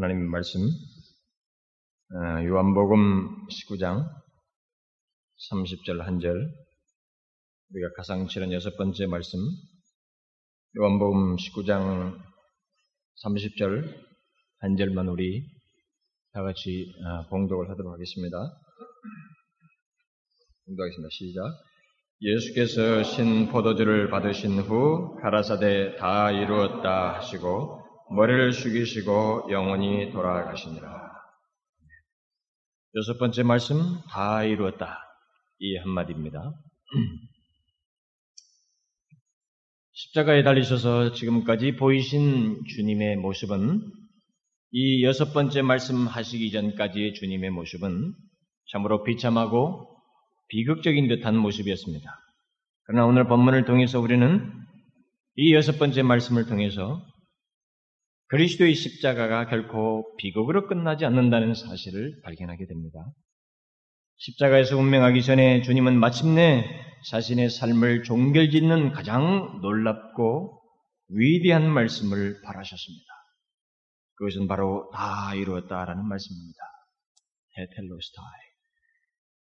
하나님의 말씀 어, 요한복음 19장 30절 한절 우리가 가상 치는 여섯 번째 말씀 요한복음 19장 30절 한 절만 우리 다 같이 어, 봉독을 하도록 하겠습니다. 봉독하겠습니다. 시작. 예수께서 신 포도주를 받으신 후 가라사대 다 이루었다 하시고 머리를 숙이시고 영원히 돌아가시니라. 여섯 번째 말씀 다 이루었다. 이 한마디입니다. 십자가에 달리셔서 지금까지 보이신 주님의 모습은 이 여섯 번째 말씀 하시기 전까지의 주님의 모습은 참으로 비참하고 비극적인 듯한 모습이었습니다. 그러나 오늘 본문을 통해서 우리는 이 여섯 번째 말씀을 통해서 그리스도의 십자가가 결코 비극으로 끝나지 않는다는 사실을 발견하게 됩니다. 십자가에서 운명하기 전에 주님은 마침내 자신의 삶을 종결짓는 가장 놀랍고 위대한 말씀을 바라셨습니다. 그것은 바로 다 이루었다라는 말씀입니다. 테텔로스타이.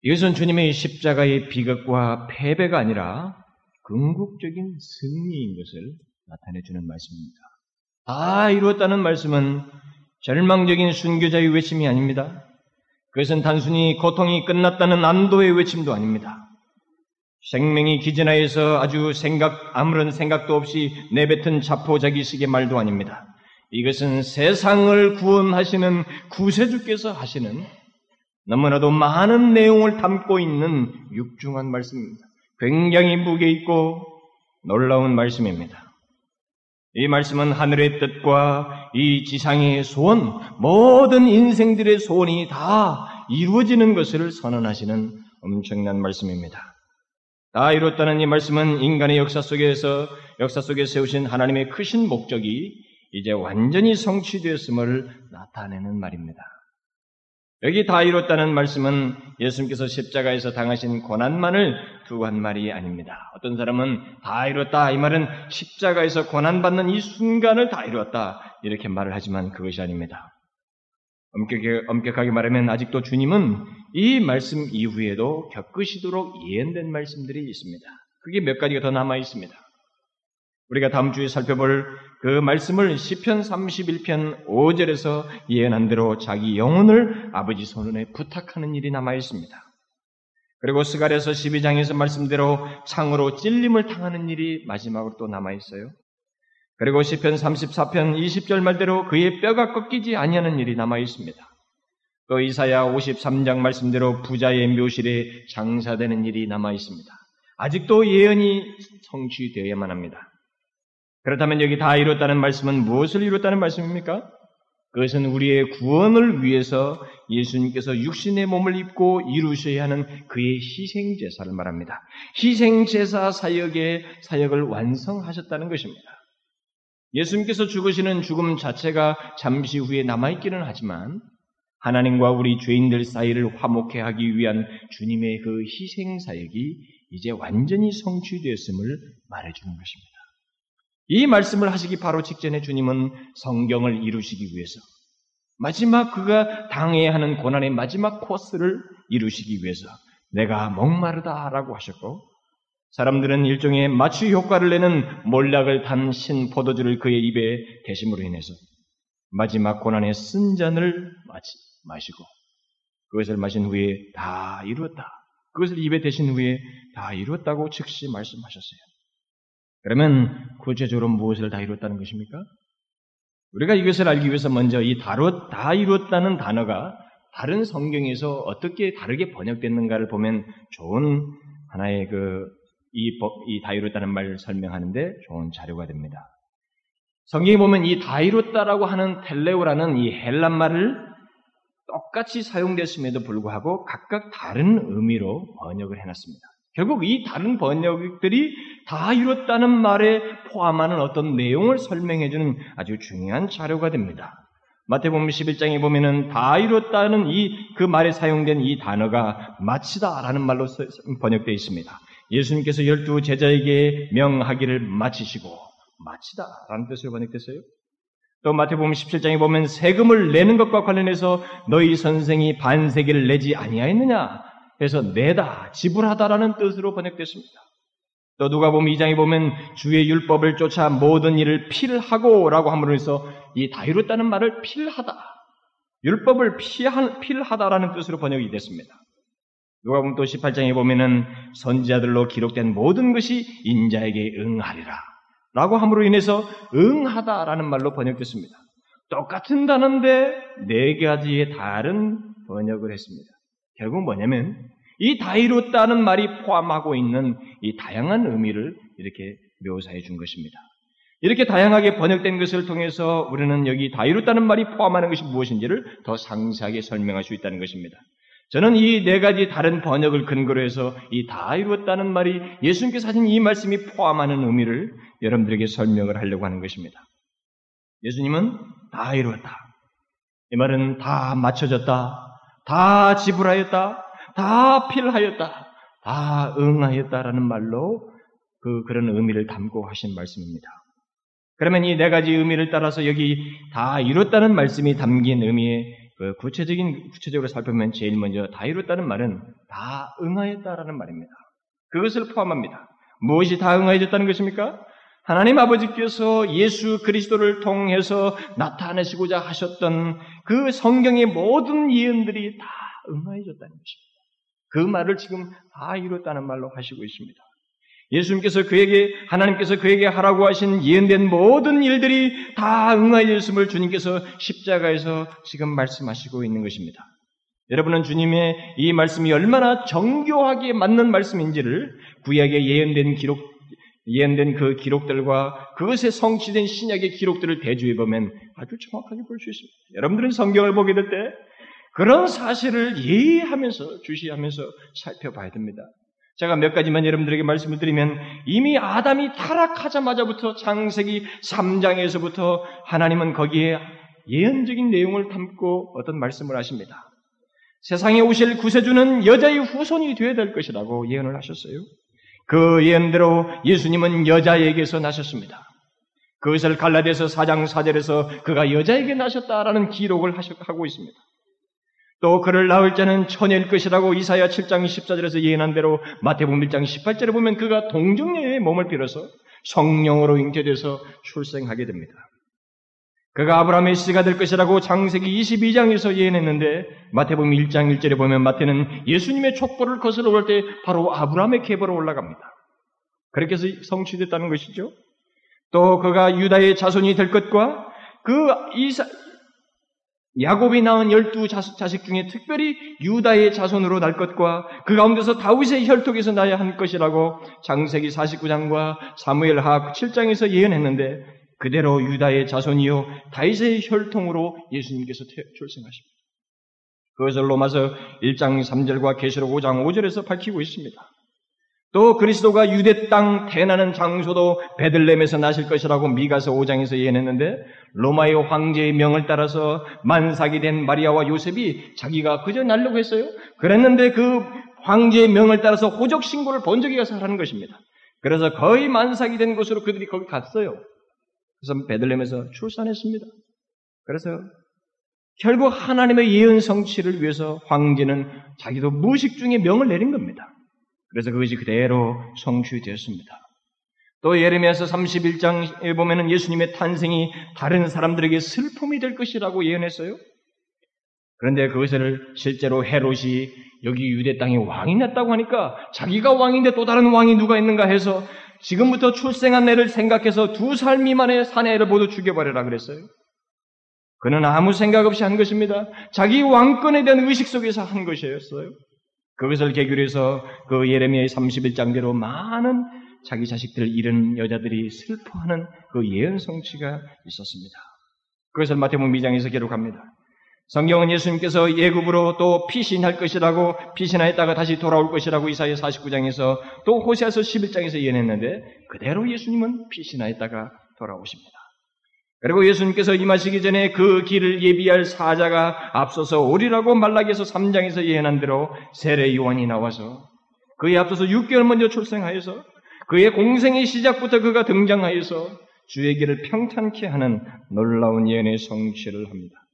이것은 주님의 십자가의 비극과 패배가 아니라 궁극적인 승리인 것을 나타내 주는 말씀입니다. 다 이루었다는 말씀은 절망적인 순교자의 외침이 아닙니다. 그것은 단순히 고통이 끝났다는 안도의 외침도 아닙니다. 생명이 기진하여서 아주 생각, 아무런 생각도 없이 내뱉은 자포자기식의 말도 아닙니다. 이것은 세상을 구원하시는 구세주께서 하시는 너무나도 많은 내용을 담고 있는 육중한 말씀입니다. 굉장히 무게 있고 놀라운 말씀입니다. 이 말씀은 하늘의 뜻과 이 지상의 소원, 모든 인생들의 소원이 다 이루어지는 것을 선언하시는 엄청난 말씀입니다. 다 이뤘다는 이 말씀은 인간의 역사 속에서, 역사 속에 세우신 하나님의 크신 목적이 이제 완전히 성취되었음을 나타내는 말입니다. 여기 다 이뤘다는 말씀은 예수님께서 십자가에서 당하신 고난만을 두고 한 말이 아닙니다. 어떤 사람은 다 이뤘다. 이 말은 십자가에서 고난받는 이 순간을 다 이뤘다. 이렇게 말을 하지만 그것이 아닙니다. 엄격하게, 말하면 아직도 주님은 이 말씀 이후에도 겪으시도록 예언된 말씀들이 있습니다. 그게 몇 가지가 더 남아 있습니다. 우리가 다음 주에 살펴볼 그 말씀을 시편 31편 5절에서 예언한 대로 자기 영혼을 아버지 손에 부탁하는 일이 남아 있습니다. 그리고 스갈에서 12장에서 말씀대로 창으로 찔림을 당하는 일이 마지막으로 또 남아 있어요. 그리고 시편 34편 20절 말대로 그의 뼈가 꺾이지 아니하는 일이 남아 있습니다. 또 이사야 53장 말씀대로 부자의 묘실에 장사되는 일이 남아 있습니다. 아직도 예언이 성취되어야만 합니다. 그렇다면 여기 다 이뤘다는 말씀은 무엇을 이뤘다는 말씀입니까? 그것은 우리의 구원을 위해서 예수님께서 육신의 몸을 입고 이루셔야 하는 그의 희생제사를 말합니다. 희생제사 사역의 사역을 완성하셨다는 것입니다. 예수님께서 죽으시는 죽음 자체가 잠시 후에 남아있기는 하지만 하나님과 우리 죄인들 사이를 화목해 하기 위한 주님의 그 희생 사역이 이제 완전히 성취되었음을 말해주는 것입니다. 이 말씀을 하시기 바로 직전에 주님은 성경을 이루시기 위해서 마지막 그가 당해야 하는 고난의 마지막 코스를 이루시기 위해서 내가 목마르다라고 하셨고 사람들은 일종의 마취 효과를 내는 몰락을 탄신 포도주를 그의 입에 대심으로 인해서 마지막 고난의 쓴 잔을 마시고 그것을 마신 후에 다 이루었다. 그것을 입에 대신 후에 다 이루었다고 즉시 말씀하셨어요. 그러면 구체적으로 무엇을 다 이뤘다는 것입니까? 우리가 이것을 알기 위해서 먼저 이 다뤘, 다 이뤘다는 단어가 다른 성경에서 어떻게 다르게 번역됐는가를 보면 좋은 하나의 그, 이, 이 다 이뤘다는 말을 설명하는데 좋은 자료가 됩니다. 성경에 보면 이 다 이뤘다라고 하는 텔레오라는 이 헬란 말을 똑같이 사용됐음에도 불구하고 각각 다른 의미로 번역을 해놨습니다. 결국 이 다른 번역들이 다 이뤘다는 말에 포함하는 어떤 내용을 설명해주는 아주 중요한 자료가 됩니다. 마태복음 11장에 보면은 다 이뤘다는 이 그 말에 사용된 이 단어가 마치다라는 말로 번역되어 있습니다. 예수님께서 열두 제자에게 명하기를 마치시고 마치다라는 뜻으로 번역됐어요. 또 마태복음 17장에 보면 세금을 내는 것과 관련해서 너희 선생이 반세기를 내지 아니하였느냐 해서 내다 지불하다라는 뜻으로 번역됐습니다. 또 누가 보면 2장에 보면 주의 율법을 쫓아 모든 일을 필하고라고 함으로 해서 이 다이뤘다는 말을 필하다 율법을 피한, 필하다라는 뜻으로 번역이 됐습니다. 누가 보면 또 18장에 보면은 선지자들로 기록된 모든 것이 인자에게 응하리라. 라고 함으로 인해서 응하다라는 말로 번역됐습니다. 똑같은 단어인데 네 가지의 다른 번역을 했습니다. 결국 뭐냐면 이 다이롭다는 말이 포함하고 있는 이 다양한 의미를 이렇게 묘사해 준 것입니다. 이렇게 다양하게 번역된 것을 통해서 우리는 여기 다이롭다는 말이 포함하는 것이 무엇인지를 더 상세하게 설명할 수 있다는 것입니다. 저는 이 네 가지 다른 번역을 근거로 해서 이 다 이루었다는 말이 예수님께서 하신 이 말씀이 포함하는 의미를 여러분들에게 설명을 하려고 하는 것입니다. 예수님은 다 이루었다. 이 말은 다 맞춰졌다. 다 지불하였다. 다 필하였다. 다 응하였다라는 말로 그 그런 의미를 담고 하신 말씀입니다. 그러면 이 네 가지 의미를 따라서 여기 다 이뤘다는 말씀이 담긴 의미의 그 구체적인 구체적으로 살펴보면 제일 먼저 다 이뤘다는 말은 다 응하였다라는 말입니다. 그것을 포함합니다. 무엇이 다 응하여졌다는 것입니까? 하나님 아버지께서 예수 그리스도를 통해서 나타내시고자 하셨던 그 성경의 모든 예언들이 다 응하여졌다는 것입니다. 그 말을 지금 다 이뤘다는 말로 하시고 있습니다. 예수님께서 그에게 하나님께서 그에게 하라고 하신 예언된 모든 일들이 다 응하였음을 주님께서 십자가에서 지금 말씀하시고 있는 것입니다. 여러분은 주님의 이 말씀이 얼마나 정교하게 맞는 말씀인지를 구약에 예언된 기록 예언된 그 기록들과 그것에 성취된 신약의 기록들을 대조해 보면 아주 정확하게 볼 수 있습니다. 여러분들은 성경을 보게 될 때 그런 사실을 예의하면서 주시하면서 살펴봐야 됩니다. 제가 몇 가지만 여러분들에게 말씀을 드리면 이미 아담이 타락하자마자부터 창세기 3장에서부터 하나님은 거기에 예언적인 내용을 담고 어떤 말씀을 하십니다. 세상에 오실 구세주는 여자의 후손이 되어야 될 것이라고 예언을 하셨어요. 그 예언대로 예수님은 여자에게서 나셨습니다. 그것을 갈라디아서 4장 4절에서 그가 여자에게 나셨다라는 기록을 하고 있습니다. 또 그를 낳을 자는 처녀일 것이라고 이사야 7장 14절에서 예언한 대로 마태복음 1장 18절에 보면 그가 동정녀의 몸을 빌어서 성령으로 잉태돼서 출생하게 됩니다. 그가 아브라함의 씨가 될 것이라고 장세기 22장에서 예언했는데 마태복음 1장 1절에 보면 마태는 예수님의 촉보를 거슬러 올 때 바로 아브라함의 계보로 올라갑니다. 그렇게 해서 성취됐다는 것이죠. 또 그가 유다의 자손이 될 것과 그 이사, 야곱이 낳은 열두 자식 중에 특별히 유다의 자손으로 날 것과 그 가운데서 다윗의 혈통에서 나야 한 것이라고 장세기 49장과 사무엘 하악 7장에서 예언했는데 그대로 유다의 자손이요 다윗의 혈통으로 예수님께서 출생하십니다. 그것을 로마서 1장 3절과 계시록 5장 5절에서 밝히고 있습니다. 또 그리스도가 유대 땅 태나는 장소도 베들렘에서 나실 것이라고 미가서 5장에서 예언했는데 로마의 황제의 명을 따라서 만삭이 된 마리아와 요셉이 자기가 그저 날려고 했어요. 그랬는데 그 황제의 명을 따라서 호적 신고를 본 적이 가서 하는 것입니다. 그래서 거의 만삭이 된 곳으로 그들이 거기 갔어요. 그래서 베들렘에서 출산했습니다. 그래서 결국 하나님의 예언 성취를 위해서 황제는 자기도 무식 중에 명을 내린 겁니다. 그래서 그것이 그대로 성취되었습니다. 또 예레미야서 31장에 보면은 예수님의 탄생이 다른 사람들에게 슬픔이 될 것이라고 예언했어요. 그런데 그것을 실제로 헤롯이 여기 유대 땅에 왕이 났다고 하니까 자기가 왕인데 또 다른 왕이 누가 있는가 해서 지금부터 출생한 애를 생각해서 두 살 미만의 사내를 모두 죽여버려라 그랬어요. 그는 아무 생각 없이 한 것입니다. 자기 왕권에 대한 의식 속에서 한 것이었어요. 그것을 계기로 해서 그 예레미야의 31장대로 많은 자기 자식들을 잃은 여자들이 슬퍼하는 그 예언 성취가 있었습니다. 그것을 마태복음 2장에서 기록합니다. 성경은 예수님께서 예굽으로 또 피신할 것이라고 피신하였다가 다시 돌아올 것이라고 이사야 49장에서 또 호세아서 11장에서 예언했는데 그대로 예수님은 피신하였다가 돌아오십니다. 그리고 예수님께서 임하시기 전에 그 길을 예비할 사자가 앞서서 오리라고 말라기에서 3장에서 예언한 대로 세례 요한이 나와서 그에 앞서서 6개월 먼저 출생하여서 그의 공생의 시작부터 그가 등장하여서 주의 길을 평탄케 하는 놀라운 예언의 성취를 합니다.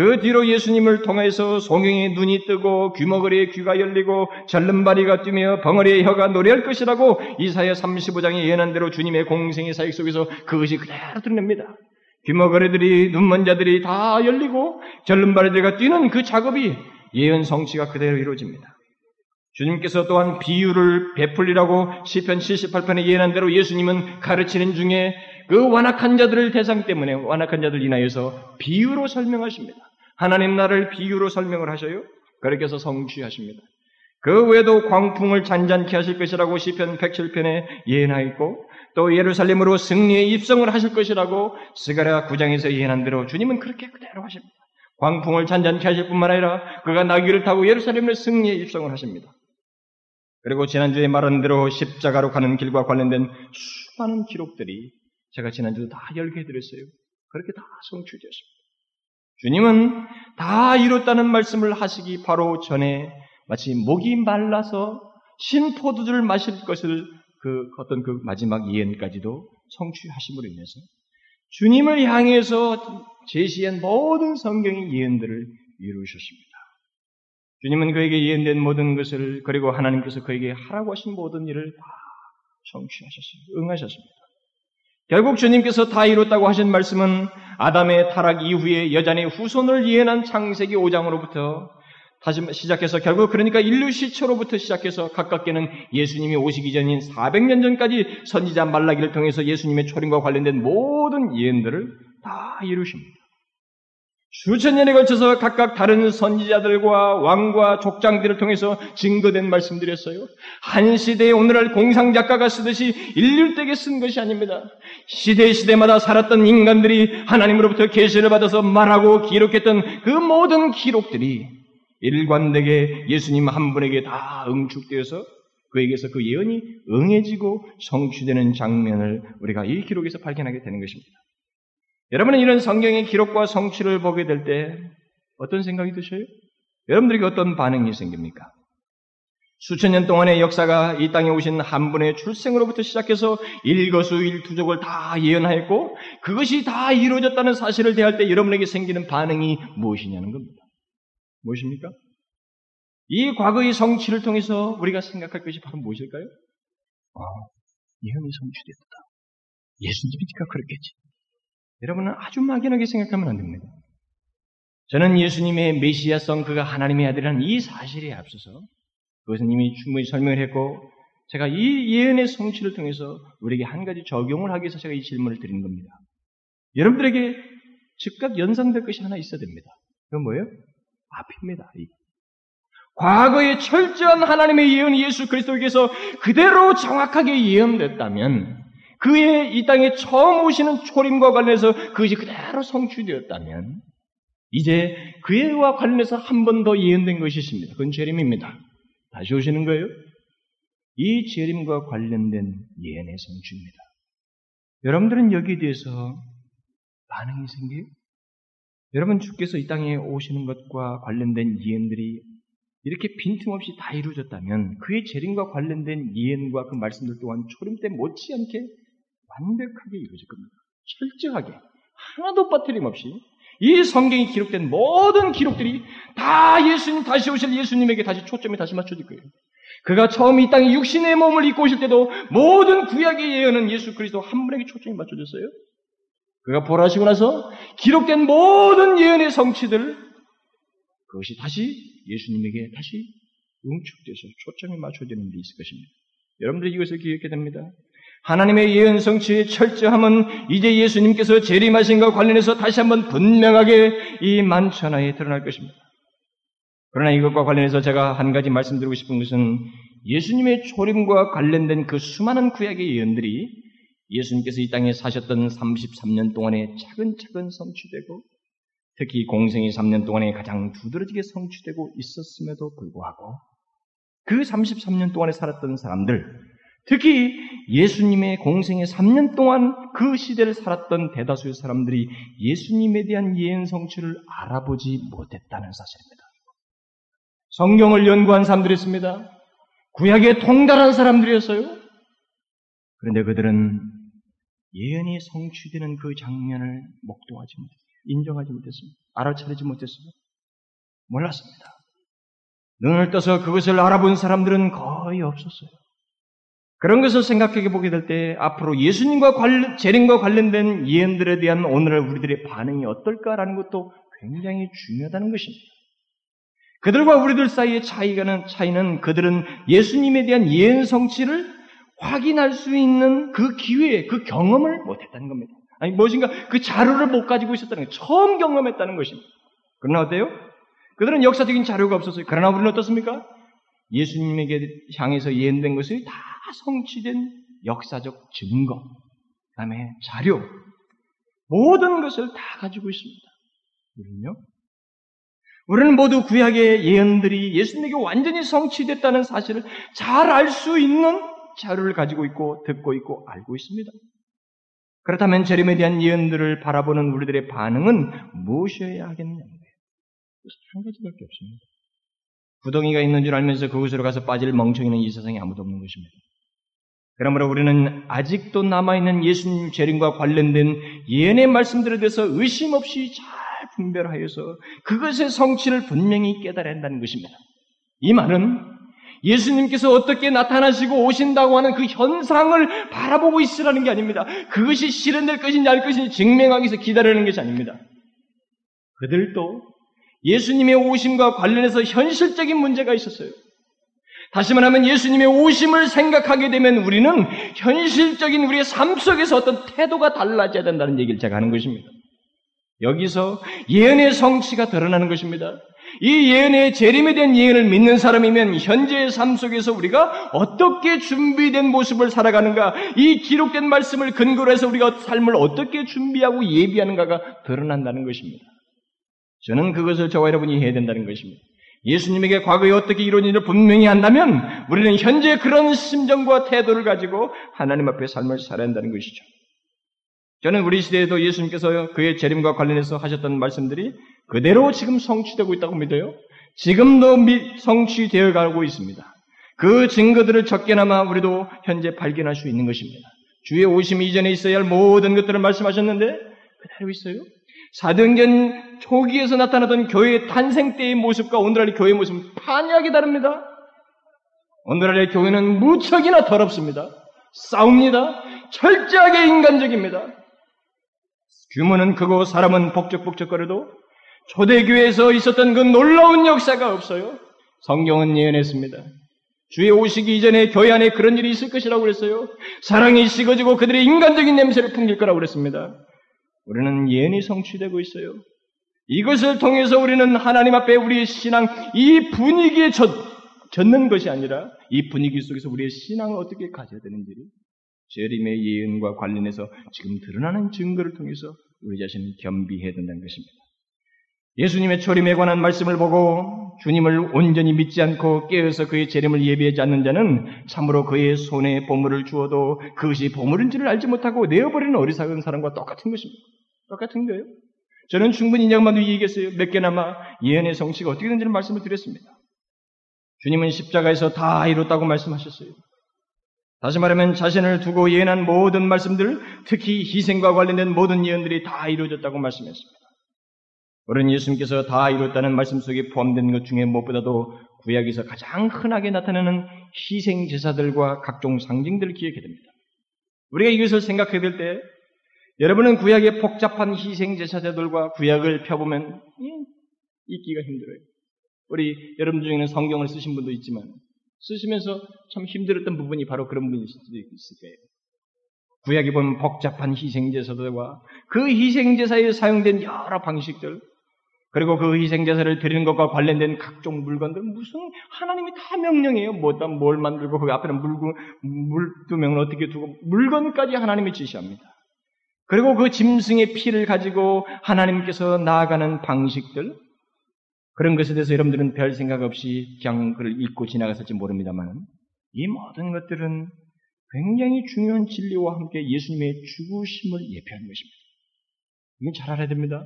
그 뒤로 예수님을 통해서 송영의 눈이 뜨고 귀머거리의 귀가 열리고 절름발이가 뛰며 벙어리의 혀가 노래할 것이라고 이사야 35장에 예언한 대로 주님의 공생의 사역 속에서 그것이 그대로 드러냅니다. 귀머거리들이 눈먼 자들이 다 열리고 절름발이들과 뛰는 그 작업이 예언 성취가 그대로 이루어집니다. 주님께서 또한 비유를 베풀리라고 시편 78편에 예언한 대로 예수님은 가르치는 중에 그 완악한 자들을 대상 때문에 완악한 자들 인하여서 비유로 설명하십니다. 하나님 나를 비유로 설명을 하셔요. 그렇게 해서 성취하십니다. 그 외에도 광풍을 잔잔케 하실 것이라고 시편 107편에 예언하였고 또 예루살렘으로 승리의 입성을 하실 것이라고 스가랴 9장에서 예언한 대로 주님은 그렇게 그대로 하십니다. 광풍을 잔잔케 하실 뿐만 아니라 그가 나귀를 타고 예루살렘을 승리의 입성을 하십니다. 그리고 지난주에 말한 대로 십자가로 가는 길과 관련된 수많은 기록들이 제가 지난주도 다 열게 해드렸어요. 그렇게 다 성취되었습니다. 주님은 다 이뤘다는 말씀을 하시기 바로 전에 마치 목이 말라서 신포도주를 마실 것을 그 어떤 그 마지막 예언까지도 성취하심으로 인해서 주님을 향해서 제시한 모든 성경의 예언들을 이루셨습니다. 주님은 그에게 예언된 모든 것을 그리고 하나님께서 그에게 하라고 하신 모든 일을 다 성취하셨습니다. 응하셨습니다. 결국 주님께서 다 이뤘다고 하신 말씀은 아담의 타락 이후에 여전히 후손을 예언한 창세기 5장으로부터 다시 시작해서 결국 그러니까 인류 시초로부터 시작해서 가깝게는 예수님이 오시기 전인 400년 전까지 선지자 말라기를 통해서 예수님의 초림과 관련된 모든 예언들을 다 이루십니다. 수천 년에 걸쳐서 각각 다른 선지자들과 왕과 족장들을 통해서 증거된 말씀드렸어요. 한 시대에 오늘날 공상 작가가 쓰듯이 일률되게 쓴 것이 아닙니다. 시대 시대마다 살았던 인간들이 하나님으로부터 계시를 받아서 말하고 기록했던 그 모든 기록들이 일관되게 예수님 한 분에게 다 응축되어서 그에게서 그 예언이 응해지고 성취되는 장면을 우리가 이 기록에서 발견하게 되는 것입니다. 여러분은 이런 성경의 기록과 성취를 보게 될 때 어떤 생각이 드셔요? 여러분들에게 어떤 반응이 생깁니까? 수천 년 동안의 역사가 이 땅에 오신 한 분의 출생으로부터 시작해서 일거수일투족을 다 예언하였고 그것이 다 이루어졌다는 사실을 대할 때 여러분에게 생기는 반응이 무엇이냐는 겁니다. 무엇입니까? 이 과거의 성취를 통해서 우리가 생각할 것이 바로 무엇일까요? 아, 예언이 성취됐다. 예수님이니까 그렇겠지. 여러분은 아주 막연하게 생각하면 안 됩니다. 저는 예수님의 메시아성 그가 하나님의 아들이라는 이 사실에 앞서서 그것은 이미 충분히 설명을 했고 제가 이 예언의 성취를 통해서 우리에게 한 가지 적용을 하기 위해서 제가 이 질문을 드리는 겁니다. 여러분들에게 즉각 연상될 것이 하나 있어야 됩니다. 그건 뭐예요? 앞입니다. 과거에 철저한 하나님의 예언이 예수 그리스도에게서 그대로 정확하게 예언됐다면 그의 이 땅에 처음 오시는 초림과 관련해서 그것이 그대로 성취되었다면 이제 그와 관련해서 한 번 더 예언된 것이 있습니다. 그건 재림입니다. 다시 오시는 거예요. 이 재림과 관련된 예언의 성취입니다. 여러분들은 여기에 대해서 반응이 생겨요? 여러분 주께서 이 땅에 오시는 것과 관련된 예언들이 이렇게 빈틈없이 다 이루어졌다면 그의 재림과 관련된 예언과 그 말씀들 또한 초림 때 못지않게 완벽하게 이루어질 겁니다. 철저하게 하나도 빠뜨림 없이 이 성경에 기록된 모든 기록들이 다 예수님 다시 오실 예수님에게 다시 초점이 다시 맞춰질 거예요. 그가 처음 이 땅에 육신의 몸을 입고 오실 때도 모든 구약의 예언은 예수 그리스도 한 분에게 초점이 맞춰졌어요. 그가 보라시고 나서 기록된 모든 예언의 성취들 그것이 다시 예수님에게 다시 응축돼서 초점이 맞춰지는 데 있을 것입니다. 여러분들이 이것을 기억해야 됩니다. 하나님의 예언 성취의 철저함은 이제 예수님께서 재림하신 것과 관련해서 다시 한번 분명하게 이 만천하에 드러날 것입니다. 그러나 이것과 관련해서 제가 한 가지 말씀드리고 싶은 것은 예수님의 초림과 관련된 그 수많은 구약의 예언들이 예수님께서 이 땅에 사셨던 33년 동안에 차근차근 성취되고 특히 공생의 3년 동안에 가장 두드러지게 성취되고 있었음에도 불구하고 그 33년 동안에 살았던 사람들, 특히 예수님의 공생의 3년 동안 그 시대를 살았던 대다수의 사람들이 예수님에 대한 예언 성취를 알아보지 못했다는 사실입니다. 성경을 연구한 사람들이었습니다. 구약에 통달한 사람들이었어요. 그런데 그들은 예언이 성취되는 그 장면을 목도하지 못했어요. 인정하지 못했습니다. 알아차리지 못했어요. 몰랐습니다. 눈을 떠서 그것을 알아본 사람들은 거의 없었어요. 그런 것을 생각해 보게 될 때 앞으로 예수님과 관련, 재림과 관련된 예언들에 대한 오늘의 우리들의 반응이 어떨까라는 것도 굉장히 중요하다는 것입니다. 그들과 우리들 사이의 차이가는 차이는 그들은 예수님에 대한 예언 성취를 확인할 수 있는 그 기회, 그 경험을 못했다는 겁니다. 아니 무엇인가 그 자료를 못 가지고 있었다는 거예요. 처음 경험했다는 것입니다. 그러나 어때요? 그들은 역사적인 자료가 없었어요. 그러나 우리는 어떻습니까? 예수님에게 향해서 예언된 것이 다 성취된 역사적 증거, 그 다음에 자료, 모든 것을 다 가지고 있습니다. 우리는요? 우리는 모두 구약의 예언들이 예수님에게 완전히 성취됐다는 사실을 잘 알 수 있는 자료를 가지고 있고 듣고 있고 알고 있습니다. 그렇다면 재림에 대한 예언들을 바라보는 우리들의 반응은 무엇이어야 하겠느냐? 한 가지밖에 없습니다. 구덩이가 있는 줄 알면서 그곳으로 가서 빠질 멍청이는 이 세상에 아무도 없는 것입니다. 그러므로 우리는 아직도 남아있는 예수님 재림과 관련된 예언의 말씀들에 대해서 의심 없이 잘 분별하여서 그것의 성취를 분명히 깨달아야 한다는 것입니다. 이 말은 예수님께서 어떻게 나타나시고 오신다고 하는 그 현상을 바라보고 있으라는 게 아닙니다. 그것이 실현될 것인지 알 것인지 증명하기 위해서 기다리는 것이 아닙니다. 그들도 예수님의 오심과 관련해서 현실적인 문제가 있었어요. 다시 말하면 예수님의 오심을 생각하게 되면 우리는 현실적인 우리의 삶 속에서 어떤 태도가 달라져야 된다는 얘기를 제가 하는 것입니다. 여기서 예언의 성취가 드러나는 것입니다. 이 예언의 재림에 대한 예언을 믿는 사람이면 현재의 삶 속에서 우리가 어떻게 준비된 모습을 살아가는가, 이 기록된 말씀을 근거로 해서 우리가 삶을 어떻게 준비하고 예비하는가가 드러난다는 것입니다. 저는 그것을 저와 여러분이 해야 된다는 것입니다. 예수님에게 과거에 어떻게 이루어진지를 분명히 한다면 우리는 현재 그런 심정과 태도를 가지고 하나님 앞에 삶을 살아야 한다는 것이죠. 저는 우리 시대에도 예수님께서 그의 재림과 관련해서 하셨던 말씀들이 그대로 지금 성취되고 있다고 믿어요. 지금도 성취되어 가고 있습니다. 그 증거들을 적게나마 우리도 현재 발견할 수 있는 것입니다. 주의 오심 이전에 있어야 할 모든 것들을 말씀하셨는데 그대로 있어요. 사도행전 초기에서 나타나던 교회의 탄생 때의 모습과 오늘날의 교회의 모습은 판이하게 다릅니다. 오늘날의 교회는 무척이나 더럽습니다. 싸웁니다. 철저하게 인간적입니다. 규모는 크고 사람은 복적복적거려도 초대교회에서 있었던 그 놀라운 역사가 없어요. 성경은 예언했습니다. 주의 오시기 이전에 교회 안에 그런 일이 있을 것이라고 그랬어요. 사랑이 식어지고 그들의 인간적인 냄새를 풍길 거라고 그랬습니다. 우리는 예언이 성취되고 있어요. 이것을 통해서 우리는 하나님 앞에 우리의 신앙, 이 분위기에 젖, 젖는 것이 아니라 이 분위기 속에서 우리의 신앙을 어떻게 가져야 되는지를 재림의 예언과 관련해서 지금 드러나는 증거를 통해서 우리 자신을 겸비해야 된다는 것입니다. 예수님의 초림에 관한 말씀을 보고 주님을 온전히 믿지 않고 깨어서 그의 재림을 예비하지 않는 자는 참으로 그의 손에 보물을 주어도 그것이 보물인지를 알지 못하고 내어버리는 어리석은 사람과 똑같은 것입니다. 똑같은 거예요. 저는 충분히 인정만도 얘기했어요. 몇 개나마 예언의 성취가 어떻게 되는지를 말씀을 드렸습니다. 주님은 십자가에서 다 이뤘다고 말씀하셨어요. 다시 말하면 자신을 두고 예언한 모든 말씀들, 특히 희생과 관련된 모든 예언들이 다 이루어졌다고 말씀했습니다. 우리는 예수님께서 다 이뤘다는 말씀 속에 포함된 것 중에 무엇보다도 구약에서 가장 흔하게 나타나는 희생 제사들과 각종 상징들을 기억해야 됩니다. 우리가 이것을 생각해야 될 때, 여러분은 구약의 복잡한 희생 제사들과 구약을 펴보면 읽기가 힘들어요. 우리 여러분 중에는 성경을 쓰신 분도 있지만 쓰시면서 참 힘들었던 부분이 바로 그런 부분일 수도 있을 거예요. 구약에 보면 복잡한 희생제사들과 그 희생제사에 사용된 여러 방식들, 그리고 그 희생제사를 드리는 것과 관련된 각종 물건들, 무슨 하나님이 다 명령해요. 뭐다 뭘 만들고 그 앞에는 물고 물두 명을 어떻게 두고 물건까지 하나님이 지시합니다. 그리고 그 짐승의 피를 가지고 하나님께서 나아가는 방식들, 그런 것에 대해서 여러분들은 별 생각 없이 그냥 그를 읽고 지나갔을지 모릅니다만 이 모든 것들은 굉장히 중요한 진리와 함께 예수님의 죽으심을 예표하는 것입니다. 이건 잘 알아야 됩니다.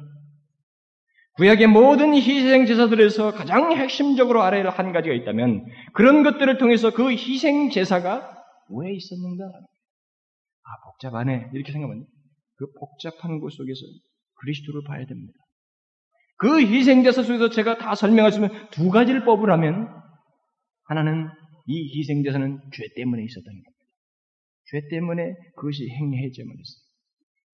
구약의 모든 희생 제사들에서 가장 핵심적으로 알아야 할 한 가지가 있다면 그런 것들을 통해서 그 희생 제사가 왜 있었는가? 아, 복잡하네. 이렇게 생각하면 그 복잡한 곳 속에서 그리스도를 봐야 됩니다. 그 희생제사 속에서 제가 다 설명할 수 있는 두 가지를 뽑으라면 하나는 이 희생제사는 죄 때문에 있었던 겁니다. 죄 때문에 그것이 행해져만 있어요.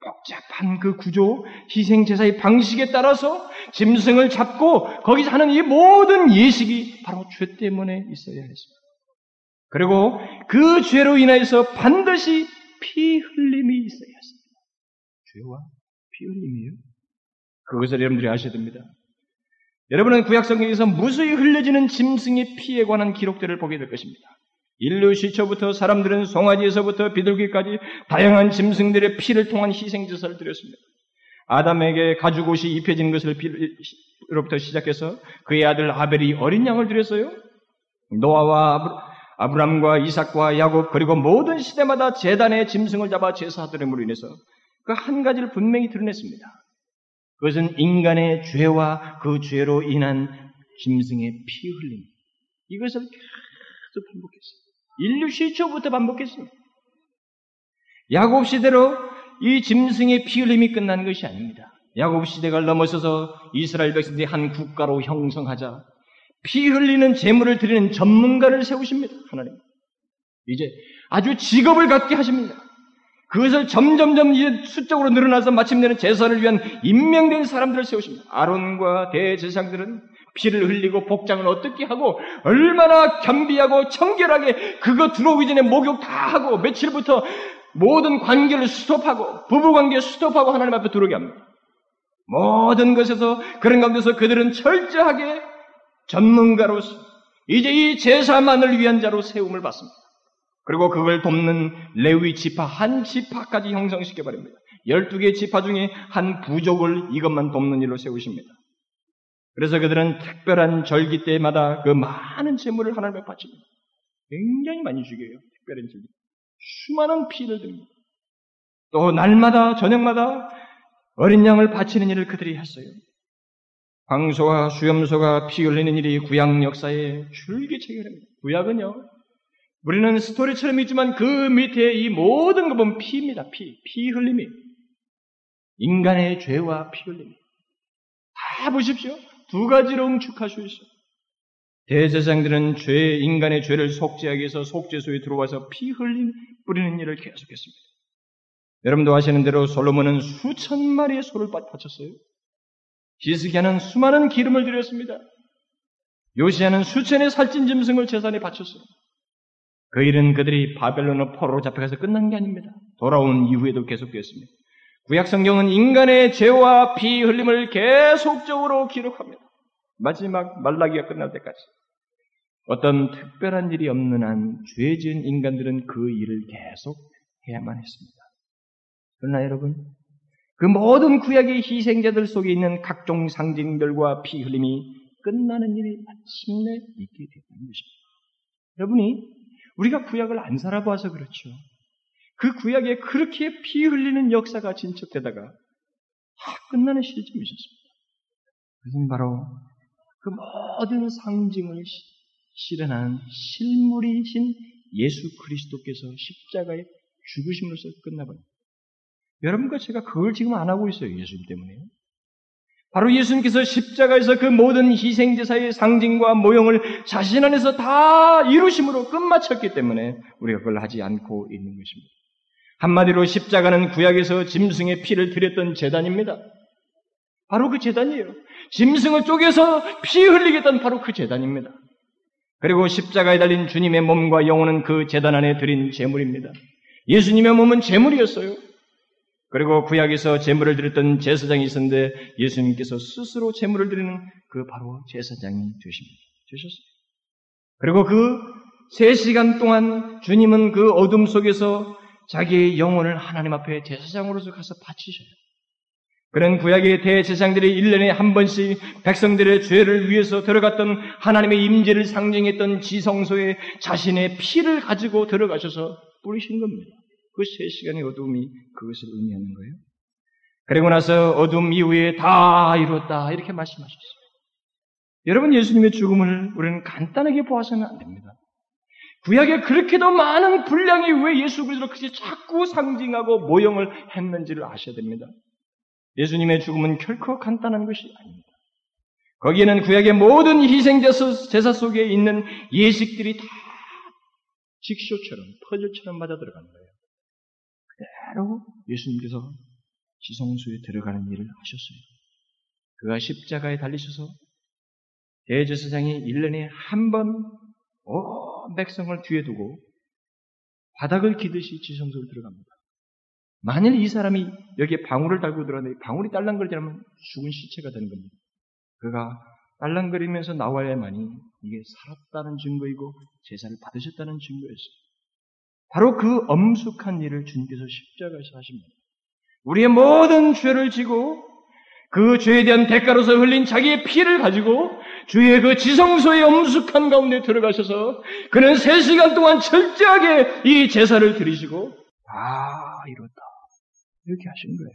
복잡한 그 구조, 희생제사의 방식에 따라서 짐승을 잡고 거기서 하는 이 모든 예식이 바로 죄 때문에 있어야 했습니다. 그리고 그 죄로 인하여서 반드시 피 흘림이 있어야 했습니다. 죄와 피 흘림이에요? 그것을 여러분들이 아셔야 됩니다. 여러분은 구약성경에서 무수히 흘려지는 짐승의 피에 관한 기록들을 보게 될 것입니다. 인류 시초부터 사람들은 송아지에서부터 비둘기까지 다양한 짐승들의 피를 통한 희생제사를 드렸습니다. 아담에게 가죽옷이 입혀진 것을 비로부터 시작해서 그의 아들 아벨이 어린 양을 드렸어요. 노아와 아브람과 이삭과 야곱 그리고 모든 시대마다 재단의 짐승을 잡아 제사하더됨으로 인해서 그 한 가지를 분명히 드러냈습니다. 그것은 인간의 죄와 그 죄로 인한 짐승의 피 흘림. 이것을 계속 반복했어요. 인류 시초부터 반복했습니다. 야곱 시대로 이 짐승의 피 흘림이 끝난 것이 아닙니다. 야곱 시대가 넘어서서 이스라엘 백성들이 한 국가로 형성하자 피 흘리는 재물을 드리는 전문가를 세우십니다. 하나님. 이제 아주 직업을 갖게 하십니다. 그것을 점점점 수적으로 늘어나서 마침내는 제사를 위한 임명된 사람들을 세우십니다. 아론과 대제사장들은 피를 흘리고 복장을 어떻게 하고 얼마나 겸비하고 청결하게 그거 들어오기 전에 목욕 다 하고 며칠부터 모든 관계를 스톱하고 부부 관계 스톱하고 하나님 앞에 들어오게 합니다. 모든 것에서 그런 가운데서 그들은 철저하게 전문가로서 이제 이 제사만을 위한 자로 세움을 받습니다. 그리고 그걸 돕는 레위 지파 한 지파까지 형성시켜 버립니다. 12개 지파 중에 한 부족을 이것만 돕는 일로 세우십니다. 그래서 그들은 특별한 절기 때마다 그 많은 재물을 하나님께 바칩니다. 굉장히 많이 죽여요. 특별한 절기. 수많은 피를 듭니다. 또 날마다 저녁마다 어린 양을 바치는 일을 그들이 했어요. 황소와 수염소가 피 흘리는 일이 구약 역사의 줄기체결입니다. 구약은요. 우리는 스토리처럼 있지만 그 밑에 이 모든 것 보면 피입니다. 피. 피 흘림이. 인간의 죄와 피 흘림이. 다 보십시오. 두 가지로 있어요. 대제사장들은 죄, 인간의 죄를 속죄하기 위해서 속죄소에 들어와서 피 흘린, 뿌리는 일을 계속했습니다. 여러분도 아시는 대로 솔로몬은 수천 마리의 소를 바쳤어요. 히스기야는 수많은 기름을 들였습니다. 요시아는 수천의 살찐 짐승을 재산에 바쳤어요. 그 일은 그들이 바벨론의 포로로 잡혀가서 끝난 게 아닙니다. 돌아온 이후에도 계속되었습니다. 구약 성경은 인간의 죄와 피 흘림을 계속적으로 기록합니다. 마지막 말라기가 끝날 때까지. 어떤 특별한 일이 없는 한 죄 지은 인간들은 그 일을 계속 해야만 했습니다. 그러나 여러분, 그 모든 구약의 희생자들 속에 있는 각종 상징들과 피 흘림이 끝나는 일이 마침내 있게 됐다는 것입니다. 여러분이 우리가 구약을 안 살아봐서 그렇죠. 그 구약에 그렇게 피 흘리는 역사가 진척되다가 다 끝나는 시점이 있었습니다. 그것은 바로 그 모든 상징을 실현한 실물이신 예수 그리스도께서 십자가에 죽으심으로써 끝나버립니다. 여러분과 제가 그걸 지금 안 하고 있어요. 예수님 때문에요. 바로 예수님께서 십자가에서 그 모든 희생제사의 상징과 모형을 자신 안에서 다 이루심으로 끝마쳤기 때문에 우리가 그걸 하지 않고 있는 것입니다. 한마디로 십자가는 구약에서 짐승의 피를 드렸던 재단입니다. 바로 그 재단이에요. 짐승을 쪼개서 피 흘리겠다는 바로 그 재단입니다. 그리고 십자가에 달린 주님의 몸과 영혼은 그 재단 안에 드린 재물입니다. 예수님의 몸은 재물이었어요. 그리고 구약에서 제물을 드렸던 제사장이 있었는데 예수님께서 스스로 제물을 드리는 그 바로 제사장이 되십니다. 되셨어요. 그리고 그 세 시간 동안 주님은 그 어둠 속에서 자기의 영혼을 하나님 앞에 제사장으로서 가서 바치셔요. 그런 구약의 대제사장들이 1년에 한 번씩 백성들의 죄를 위해서 들어갔던 하나님의 임재를 상징했던 지성소에 자신의 피를 가지고 들어가셔서 뿌리신 겁니다. 그 세 시간의 어둠이 그것을 의미하는 거예요. 그리고 나서 어둠 이후에 다 이뤘다 이렇게 말씀하셨어요. 여러분 예수님의 죽음을 우리는 간단하게 보아서는 안 됩니다. 구약에 그렇게도 많은 분량이 왜 예수 그리스도를 그렇게 자꾸 상징하고 모형을 했는지를 아셔야 됩니다. 예수님의 죽음은 결코 간단한 것이 아닙니다. 거기에는 구약의 모든 희생 제사 속에 있는 예식들이 다 직쇼처럼 퍼즐처럼 맞아 들어가는 그대로 예수님께서 지성소에 들어가는 일을 하셨어요. 그가 십자가에 달리셔서 대제사장이 1년에 한 번 온 백성을 뒤에 두고 바닥을 기듯이 지성소를 들어갑니다. 만일 이 사람이 여기에 방울을 달고 들어갔는데 방울이 딸랑거리자면 죽은 시체가 되는 겁니다. 그가 딸랑거리면서 나와야만이 이게 살았다는 증거이고 제사를 받으셨다는 증거였어요. 바로 그 엄숙한 일을 주님께서 십자가에서 하십니다. 우리의 모든 죄를 지고 그 죄에 대한 대가로서 흘린 자기의 피를 가지고 주의 그 지성소의 엄숙한 가운데 들어가셔서 그는 세 시간 동안 철저하게 이 제사를 드리시고 다 이뤘다. 이렇게 하신 거예요.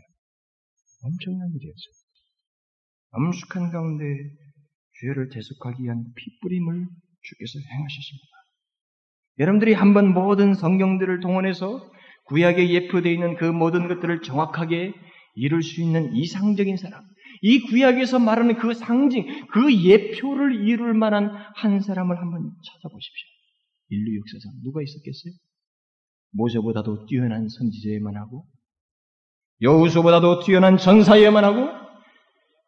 엄청난 일이었어요. 엄숙한 가운데 죄를 대속하기 위한 피 뿌림을 주께서 행하셨습니다. 여러분들이 한번 모든 성경들을 동원해서 구약에 예표되어 있는 그 모든 것들을 정확하게 이룰 수 있는 이상적인 사람, 이 구약에서 말하는 그 상징, 그 예표를 이룰 만한 한 사람을 한번 찾아보십시오. 인류 역사상 누가 있었겠어요? 모세보다도 뛰어난 선지자에만 하고, 여우수보다도 뛰어난 전사에만 하고,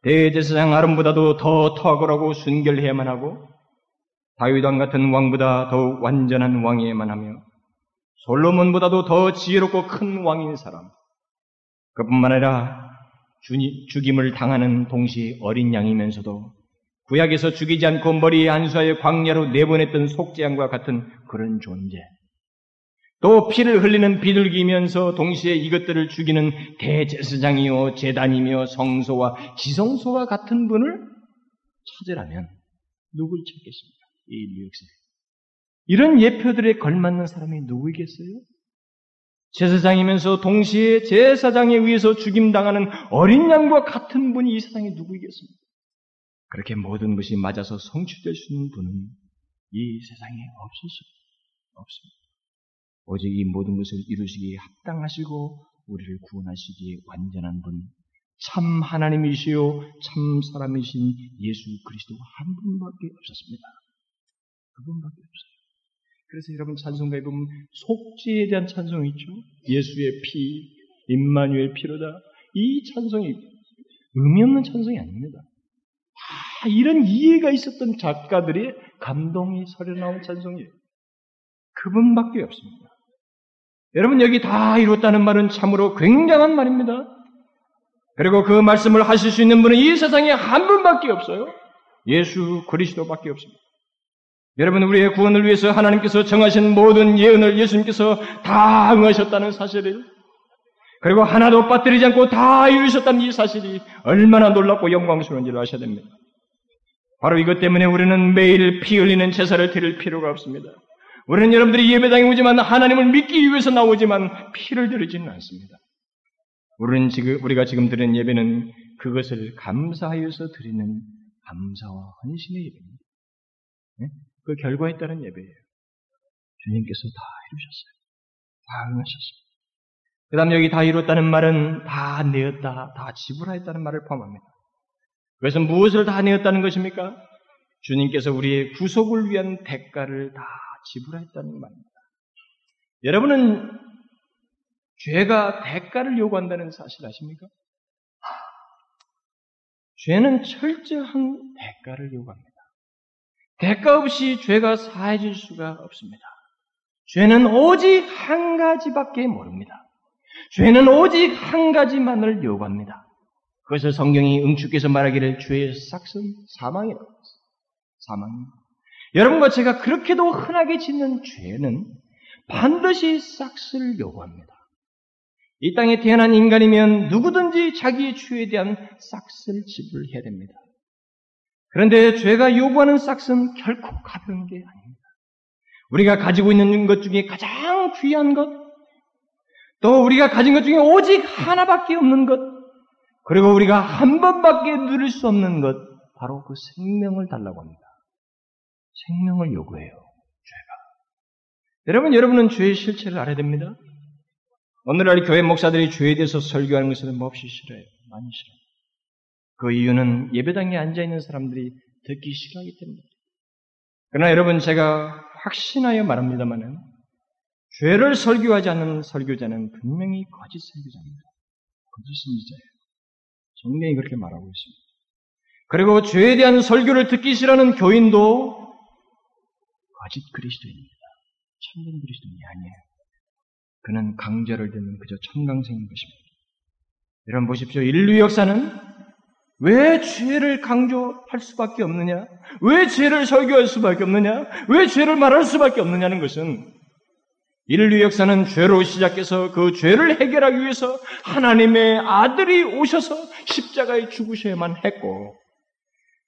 대제사장 아름보다도 더 탁월하고 순결해야만 하고, 다윗왕 같은 왕보다 더욱 완전한 왕이야만 하며, 솔로몬보다도 더 지혜롭고 큰 왕인 사람, 그뿐만 아니라 죽임을 당하는 동시에 어린 양이면서도 구약에서 죽이지 않고 머리에 안수하여 광야로 내보냈던 속죄양과 같은 그런 존재. 또 피를 흘리는 비둘기면서 동시에 이것들을 죽이는 대제사장이요 재단이며 성소와 지성소와 같은 분을 찾으라면 누굴 찾겠습니까? 이 역사에. 이런 예표들에 걸맞는 사람이 누구이겠어요? 제사장이면서 동시에 제사장에 의해서 죽임당하는 어린 양과 같은 분이 이 세상에 누구이겠습니까? 그렇게 모든 것이 맞아서 성취될 수 있는 분은 이 세상에 없었습니다. 없습니다. 오직 이 모든 것을 이루시기에 합당하시고 우리를 구원하시기에 완전한 분, 참 하나님이시요 참 사람이신 예수 그리스도 한 분밖에 없었습니다. 그분밖에 없어요. 그래서 여러분 찬송가에 보면 속죄에 대한 찬송이 있죠. 예수의 피, 임마누엘 피로다. 이 찬송이 의미 없는 찬송이 아닙니다. 다 이런 이해가 있었던 작가들의 감동이 서려 나온 찬송이에요. 그분밖에 없습니다. 여러분 여기 다 이뤘다는 말은 참으로 굉장한 말입니다. 그리고 그 말씀을 하실 수 있는 분은 이 세상에 한 분밖에 없어요. 예수 그리스도밖에 없습니다. 여러분 우리의 구원을 위해서 하나님께서 정하신 모든 예언을 예수님께서 다 응하셨다는 사실을 그리고 하나도 빠뜨리지 않고 다 이루셨다는 이 사실이 얼마나 놀랍고 영광스러운지를 아셔야 됩니다. 바로 이것 때문에 우리는 매일 피 흘리는 제사를 드릴 필요가 없습니다. 우리는 여러분들이 예배당에 오지만 하나님을 믿기 위해서 나오지만 피를 드리지는 않습니다. 우리는 지금 우리가 지금 드리는 예배는 그것을 감사하여서 드리는 감사와 헌신의 예배입니다. 네? 그 결과에 따른 예배예요. 주님께서 다 이루셨어요. 다 응하셨습니다. 그 다음 여기 다 이뤘다는 말은 다 내었다, 다 지불하였다는 말을 포함합니다. 그래서 무엇을 다 내었다는 것입니까? 주님께서 우리의 구속을 위한 대가를 다 지불하였다는 말입니다. 여러분은 죄가 대가를 요구한다는 사실 아십니까? 죄는 철저한 대가를 요구합니다. 대가 없이 죄가 사해질 수가 없습니다. 죄는 오직 한 가지밖에 모릅니다. 죄는 오직 한 가지만을 요구합니다. 그것을 성경이 응축해서 말하기를 죄의 싹은 사망이라고 했어요. 사망입니다. 여러분과 제가 그렇게도 흔하게 짓는 죄는 반드시 싹을 요구합니다. 이 땅에 태어난 인간이면 누구든지 자기의 죄에 대한 싹을 지불해야 됩니다. 그런데 죄가 요구하는 싹은 결코 가벼운 게 아닙니다. 우리가 가지고 있는 것 중에 가장 귀한 것, 또 우리가 가진 것 중에 오직 하나밖에 없는 것, 그리고 우리가 한 번밖에 누릴 수 없는 것, 바로 그 생명을 달라고 합니다. 생명을 요구해요, 죄가. 여러분, 여러분은 죄의 실체를 알아야 됩니다. 오늘날 교회 목사들이 죄에 대해서 설교하는 것을 몹시 싫어요. 많이 싫어요. 그 이유는 예배당에 앉아있는 사람들이 듣기 싫어하기 때문입니다. 그러나 여러분, 제가 확신하여 말합니다만은, 죄를 설교하지 않는 설교자는 분명히 거짓 설교자입니다. 거짓 선지자예요. 성경이 그렇게 말하고 있습니다. 그리고 죄에 대한 설교를 듣기 싫어하는 교인도 거짓 그리스도인입니다. 참된 그리스도인이 아니에요. 그는 강제를 듣는 그저 청강생인 것입니다. 여러분 보십시오. 인류 역사는 왜 죄를 강조할 수밖에 없느냐? 왜 죄를 설교할 수밖에 없느냐? 왜 죄를 말할 수밖에 없느냐는 것은 인류 역사는 죄로 시작해서 그 죄를 해결하기 위해서 하나님의 아들이 오셔서 십자가에 죽으셔야만 했고,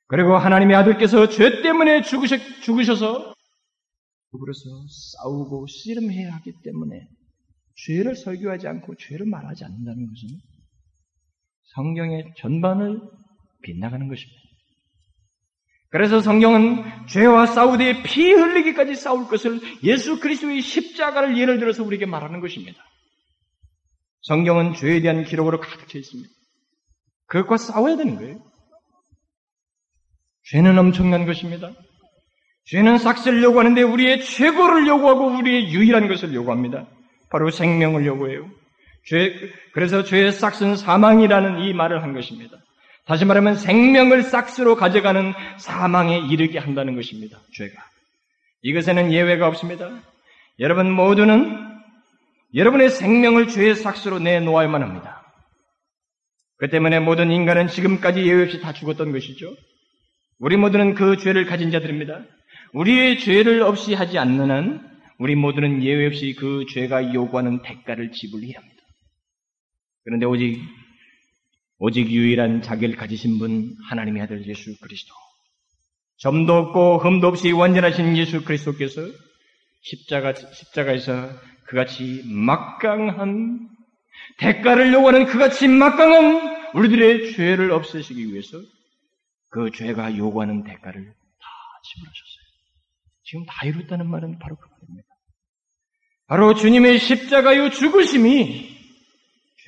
그리고 하나님의 아들께서 죄 때문에 죽으셔, 죽으셔서 그래서 싸우고 씨름해야 하기 때문에 죄를 설교하지 않고 죄를 말하지 않는다는 것은 성경의 전반을 빗나가는 것입니다. 그래서 성경은 죄와 싸우되 피 흘리기까지 싸울 것을 예수 그리스도의 십자가를 예를 들어서 우리에게 말하는 것입니다. 성경은 죄에 대한 기록으로 가득 차 있습니다. 그것과 싸워야 되는 거예요. 죄는 엄청난 것입니다. 죄는 삭스를 요구하는데 우리의 최고를 요구하고 우리의 유일한 것을 요구합니다. 바로 생명을 요구해요. 죄, 그래서 죄의 삭스는 사망이라는 이 말을 한 것입니다. 다시 말하면 생명을 싹스로 가져가는 사망에 이르게 한다는 것입니다. 죄가. 이것에는 예외가 없습니다. 여러분 모두는 여러분의 생명을 죄의 삭스로 내놓아야만 합니다. 그 때문에 모든 인간은 지금까지 예외 없이 다 죽었던 것이죠. 우리 모두는 그 죄를 가진 자들입니다. 우리의 죄를 없이 하지 않는 한 우리 모두는 예외 없이 그 죄가 요구하는 대가를 지불해야 합니다. 그런데 오직 오직 유일한 자기를 가지신 분 하나님의 아들 예수 그리스도. 점도 없고 흠도 없이 완전하신 예수 그리스도께서 십자가 십자가에서 그같이 막강한 대가를 요구하는 그같이 막강한 우리들의 죄를 없애시기 위해서 그 죄가 요구하는 대가를 다 지불하셨어요. 지금 다 이뤘다는 말은 바로 그 말입니다. 바로 주님의 십자가의 죽으심이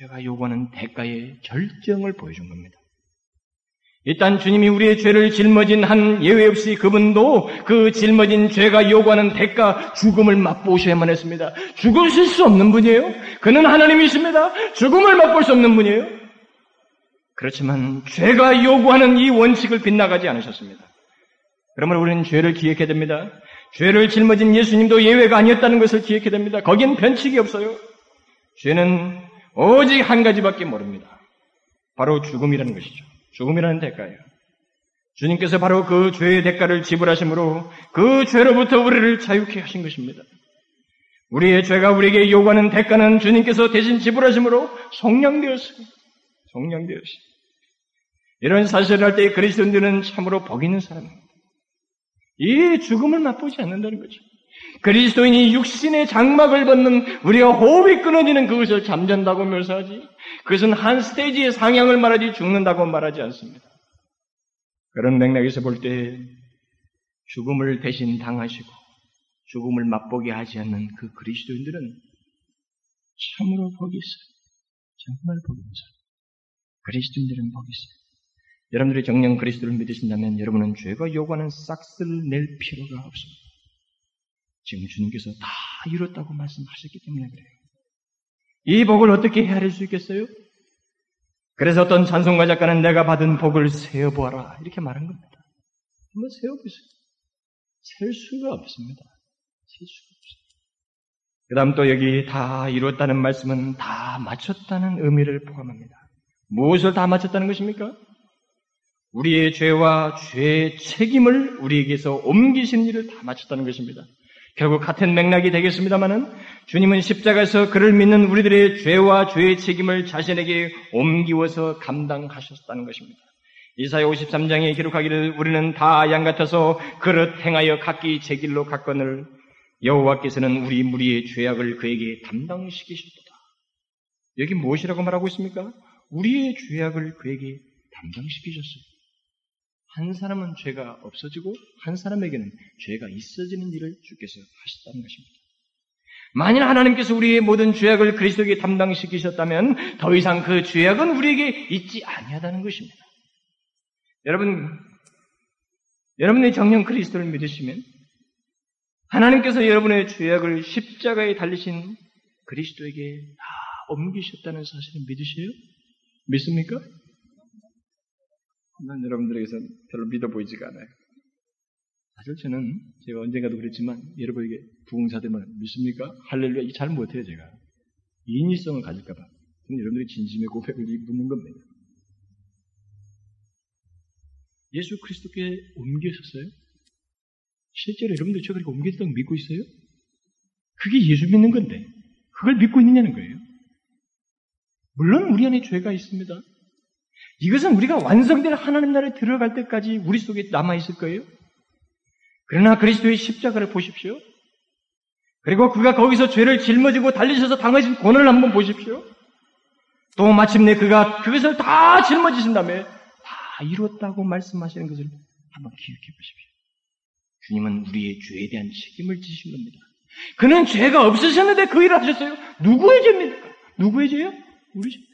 죄가 요구하는 대가의 절정을 보여준 겁니다. 일단 주님이 우리의 죄를 짊어진 한 예외 없이 그분도 그 짊어진 죄가 요구하는 대가 죽음을 맛보셔야만 했습니다. 죽으실 수 없는 분이에요. 그는 하나님이십니다. 죽음을 맛볼 수 없는 분이에요. 그렇지만 죄가 요구하는 이 원칙을 빗나가지 않으셨습니다. 그러면 우리는 죄를 기억해야 됩니다. 죄를 짊어진 예수님도 예외가 아니었다는 것을 기억해야 됩니다. 거긴 변칙이 없어요. 죄는 오직 한 가지밖에 모릅니다. 바로 죽음이라는 것이죠. 죽음이라는 대가예요. 주님께서 바로 그 죄의 대가를 지불하심으로 그 죄로부터 우리를 자유케 하신 것입니다. 우리의 죄가 우리에게 요구하는 대가는 주님께서 대신 지불하심으로 성량되었어요. 성량되었어요. 이런 사실을 할 때 그리스도인들은 참으로 복 있는 사람입니다. 이 죽음을 맛보지 않는다는 거죠. 그리스도인이 육신의 장막을 벗는 우리가 호흡이 끊어지는 그것을 잠잔다고 묘사하지 그것은 한 스테이지의 상향을 말하지 죽는다고 말하지 않습니다. 그런 맥락에서 볼 때 죽음을 대신 당하시고 죽음을 맛보게 하지 않는 그 그리스도인들은 참으로 복이 있어요. 정말 복이 있어요. 그리스도인들은 복이 있어요. 여러분들이 정령 그리스도를 믿으신다면 여러분은 죄가 요구하는 싹스를 낼 필요가 없습니다. 지금 주님께서 다 이뤘다고 말씀하셨기 때문에 그래요. 이 복을 어떻게 헤아릴 수 있겠어요? 그래서 어떤 찬송가 작가는 내가 받은 복을 세어보아라 이렇게 말한 겁니다. 한번 세어보세요. 셀 수가 없습니다. 셀 수가 없어요. 그 다음 또 여기 다 이뤘다는 말씀은 다 마쳤다는 의미를 포함합니다. 무엇을 다 마쳤다는 것입니까? 우리의 죄와 죄의 책임을 우리에게서 옮기신 일을 다 마쳤다는 것입니다. 결국 같은 맥락이 되겠습니다만은 주님은 십자가에서 그를 믿는 우리들의 죄와 죄의 책임을 자신에게 옮기워서 감당하셨다는 것입니다. 이사야 53장에 기록하기를 우리는 다 양 같아서 그릇 행하여 각기 제 길로 갔거늘 여호와께서는 우리 무리의 죄악을 그에게 담당시키셨다. 여기 무엇이라고 말하고 있습니까? 우리의 죄악을 그에게 담당시키셨어요. 한 사람은 죄가 없어지고 한 사람에게는 죄가 있어지는 일을 주께서 하셨다는 것입니다. 만일 하나님께서 우리의 모든 죄악을 그리스도에게 담당시키셨다면 더 이상 그 죄악은 우리에게 있지 아니하다는 것입니다. 여러분, 여러분의 정령 그리스도를 믿으시면 하나님께서 여러분의 죄악을 십자가에 달리신 그리스도에게 다 옮기셨다는 사실을 믿으세요? 믿습니까? 난 여러분들에게서 별로 믿어 보이지가 않아요. 사실 저는 제가 언젠가도 그랬지만 여러분에게 부흥사 되면 믿습니까? 할렐루야 잘 못해요 제가 인위성을 가질까봐 여러분들이 진심의 고백을 묻는 겁니다. 예수 그리스도께 옮기셨어요? 실제로 여러분들 제가 그렇게 옮겼다고 믿고 있어요? 그게 예수 믿는 건데 그걸 믿고 있느냐는 거예요. 물론 우리 안에 죄가 있습니다. 이것은 우리가 완성될 하나님 나라에 들어갈 때까지 우리 속에 남아 있을 거예요. 그러나 그리스도의 십자가를 보십시오. 그리고 그가 거기서 죄를 짊어지고 달리셔서 당하신 고난을 한번 보십시오. 또 마침내 그가 그것을 다 짊어지신 다음에 다 이뤘다고 말씀하시는 것을 한번 기억해 보십시오. 주님은 우리의 죄에 대한 책임을 지신 겁니다. 그는 죄가 없으셨는데 그 일을 하셨어요. 누구의 죄입니까? 누구의 죄요? 우리 죄.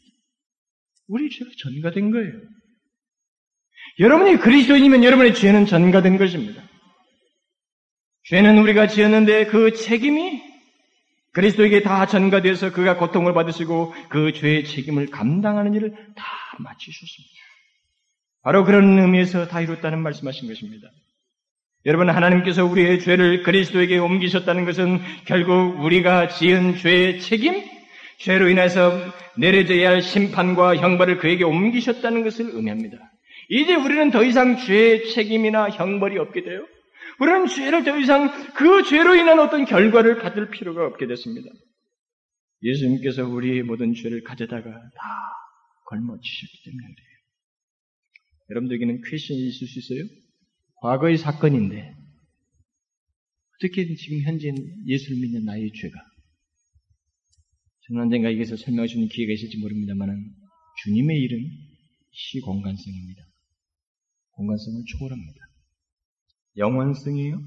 우리 죄가 전가된 거예요. 여러분이 그리스도인이면 여러분의 죄는 전가된 것입니다. 죄는 우리가 지었는데 그 책임이 그리스도에게 다 전가되어서 그가 고통을 받으시고 그 죄의 책임을 감당하는 일을 다 마치셨습니다. 바로 그런 의미에서 다 이뤘다는 말씀하신 것입니다. 여러분 하나님께서 우리의 죄를 그리스도에게 옮기셨다는 것은 결국 우리가 지은 죄의 책임, 죄로 인해서 내려져야 할 심판과 형벌을 그에게 옮기셨다는 것을 의미합니다. 이제 우리는 더 이상 죄의 책임이나 형벌이 없게 돼요. 우리는 죄를 더 이상 그 죄로 인한 어떤 결과를 받을 필요가 없게 됐습니다. 예수님께서 우리의 모든 죄를 가져다가 다 걸머지셨기 때문에 그래요. 여러분들에게는 퀘션이 있을 수 있어요? 과거의 사건인데 어떻게 지금 현재 예수를 믿는 나의 죄가 저는 언젠가 여기서 설명할 수 있는 기회가 있을지 모릅니다만 주님의 일은 시공간성입니다. 공간성을 초월합니다. 영원성이에요.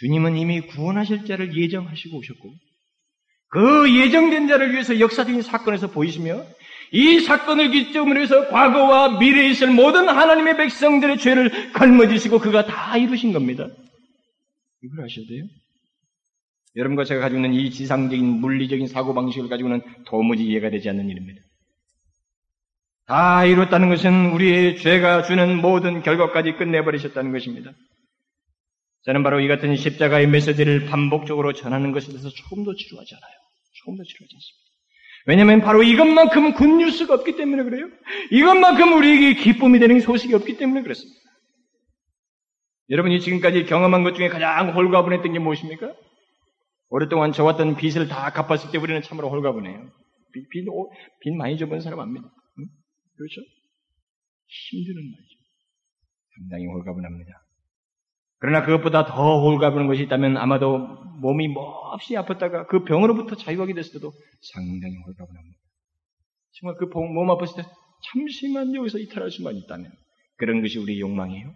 주님은 이미 구원하실 자를 예정하시고 오셨고 그 예정된 자를 위해서 역사적인 사건에서 보이시며 이 사건을 기점으로 해서 과거와 미래에 있을 모든 하나님의 백성들의 죄를 걸머지시고 그가 다 이루신 겁니다. 이걸 아셔야 돼요. 여러분과 제가 가지고 있는 이 지상적인 물리적인 사고방식을 가지고는 도무지 이해가 되지 않는 일입니다. 다 이뤘다는 것은 우리의 죄가 주는 모든 결과까지 끝내버리셨다는 것입니다. 저는 바로 이 같은 십자가의 메시지를 반복적으로 전하는 것에 대해서 조금도 지루하지 않아요. 조금도 지루하지 않습니다. 왜냐하면 바로 이것만큼은 굿뉴스가 없기 때문에 그래요. 이것만큼 우리에게 기쁨이 되는 소식이 없기 때문에 그렇습니다. 여러분이 지금까지 경험한 것 중에 가장 홀가분했던 게 무엇입니까? 오랫동안 져왔던 빚을 다 갚았을 때 우리는 참으로 홀가분해요. 빚, 빚, 빚 많이 져본 사람 압니다. 응? 그렇죠? 힘드는 말이죠. 상당히 홀가분합니다. 그러나 그것보다 더 홀가분한 것이 있다면 아마도 몸이 몹시 아팠다가 그 병으로부터 자유하게 됐을 때도 상당히 홀가분합니다. 정말 그 몸 아팠을 때 잠시만 여기서 이탈할 수만 있다면 그런 것이 우리의 욕망이에요.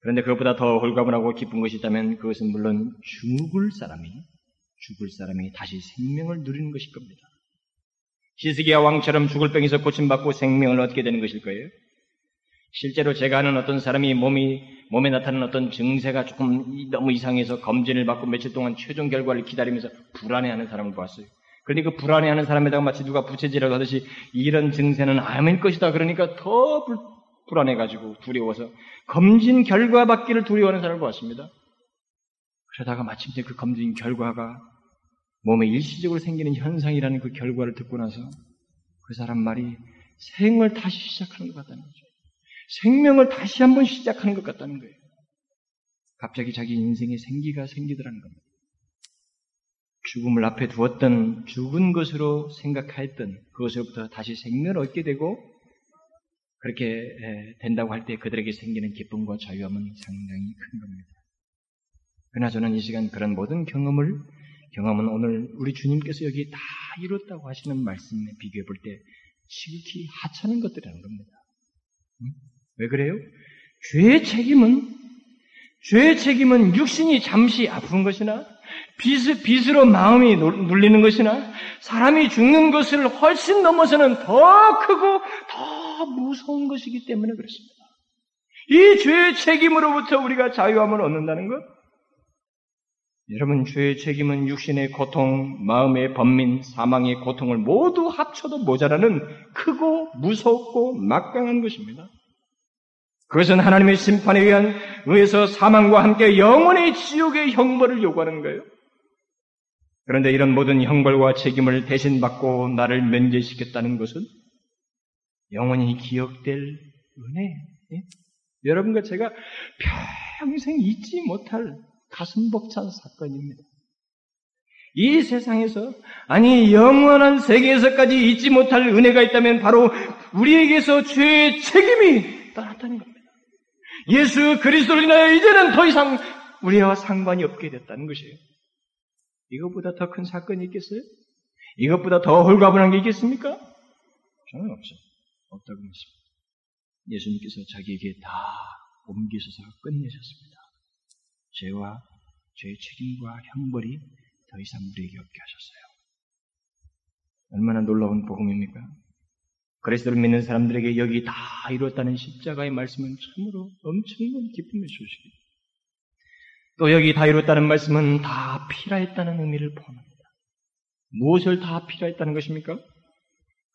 그런데 그것보다 더 홀가분하고 기쁜 것이 있다면 그것은 물론 죽을 사람이 죽을 사람이 다시 생명을 누리는 것일 겁니다. 시스기야 왕처럼 죽을 병에서 고침받고 생명을 얻게 되는 것일 거예요. 실제로 제가 아는 어떤 사람이 몸이 몸에 나타나는 어떤 증세가 조금 너무 이상해서 검진을 받고 며칠 동안 최종 결과를 기다리면서 불안해하는 사람을 봤어요. 그런데 그 불안해하는 사람에다가 마치 누가 부채질을 하듯이 이런 증세는 암일 것이다. 그러니까 더 불, 불안해가지고 두려워서 검진 결과 받기를 두려워하는 사람을 봤습니다. 그러다가 마침내 그 검진 결과가 몸에 일시적으로 생기는 현상이라는 그 결과를 듣고 나서 그 사람 말이 생을 다시 시작하는 것 같다는 거죠. 생명을 다시 한번 시작하는 것 같다는 거예요. 갑자기 자기 인생에 생기가 생기더라는 겁니다. 죽음을 앞에 두었던 죽은 것으로 생각하였던 그것으로부터 다시 생명을 얻게 되고 그렇게 된다고 할 때 그들에게 생기는 기쁨과 자유함은 상당히 큰 겁니다. 그러나 저는 이 시간 그런 모든 경험을 경험은 오늘 우리 주님께서 여기 다 이뤘다고 하시는 말씀에 비교해 볼 때 지극히 하찮은 것들이라는 겁니다. 왜 그래요? 죄의 책임은 죄의 책임은 육신이 잠시 아픈 것이나 빚, 빚으로 마음이 눌리는 것이나 사람이 죽는 것을 훨씬 넘어서는 더 크고 더 무서운 것이기 때문에 그렇습니다. 이 죄의 책임으로부터 우리가 자유함을 얻는다는 것? 여러분, 죄의 책임은 육신의 고통, 마음의 번민, 사망의 고통을 모두 합쳐도 모자라는 크고 무섭고 막강한 것입니다. 그것은 하나님의 심판에 의한 의해서 사망과 함께 영원의 지옥의 형벌을 요구하는 거예요. 그런데 이런 모든 형벌과 책임을 대신 받고 나를 면제시켰다는 것은 영원히 기억될 은혜. 예? 여러분과 제가 평생 잊지 못할 가슴 벅찬 사건입니다. 이 세상에서, 아니, 영원한 세계에서까지 잊지 못할 은혜가 있다면 바로 우리에게서 죄의 책임이 떠났다는 겁니다. 예수 그리스도를 인하여 이제는 더 이상 우리와 상관이 없게 됐다는 것이에요. 이것보다 더 큰 사건이 있겠어요? 이것보다 더 홀가분한 게 있겠습니까? 저는 없어요. 없다고 믿습니다. 예수님께서 자기에게 다 옮기셔서 끝내셨습니다. 죄와 죄의 책임과 형벌이 더 이상 우리에게 없게 하셨어요. 얼마나 놀라운 복음입니까? 그리스도를 믿는 사람들에게 여기 다 이루었다는 십자가의 말씀은 참으로 엄청난 기쁨의 소식입니다. 또 여기 다 이루었다는 말씀은 다 필요했다는 의미를 포함합니다. 무엇을 다 필요했다는 것입니까?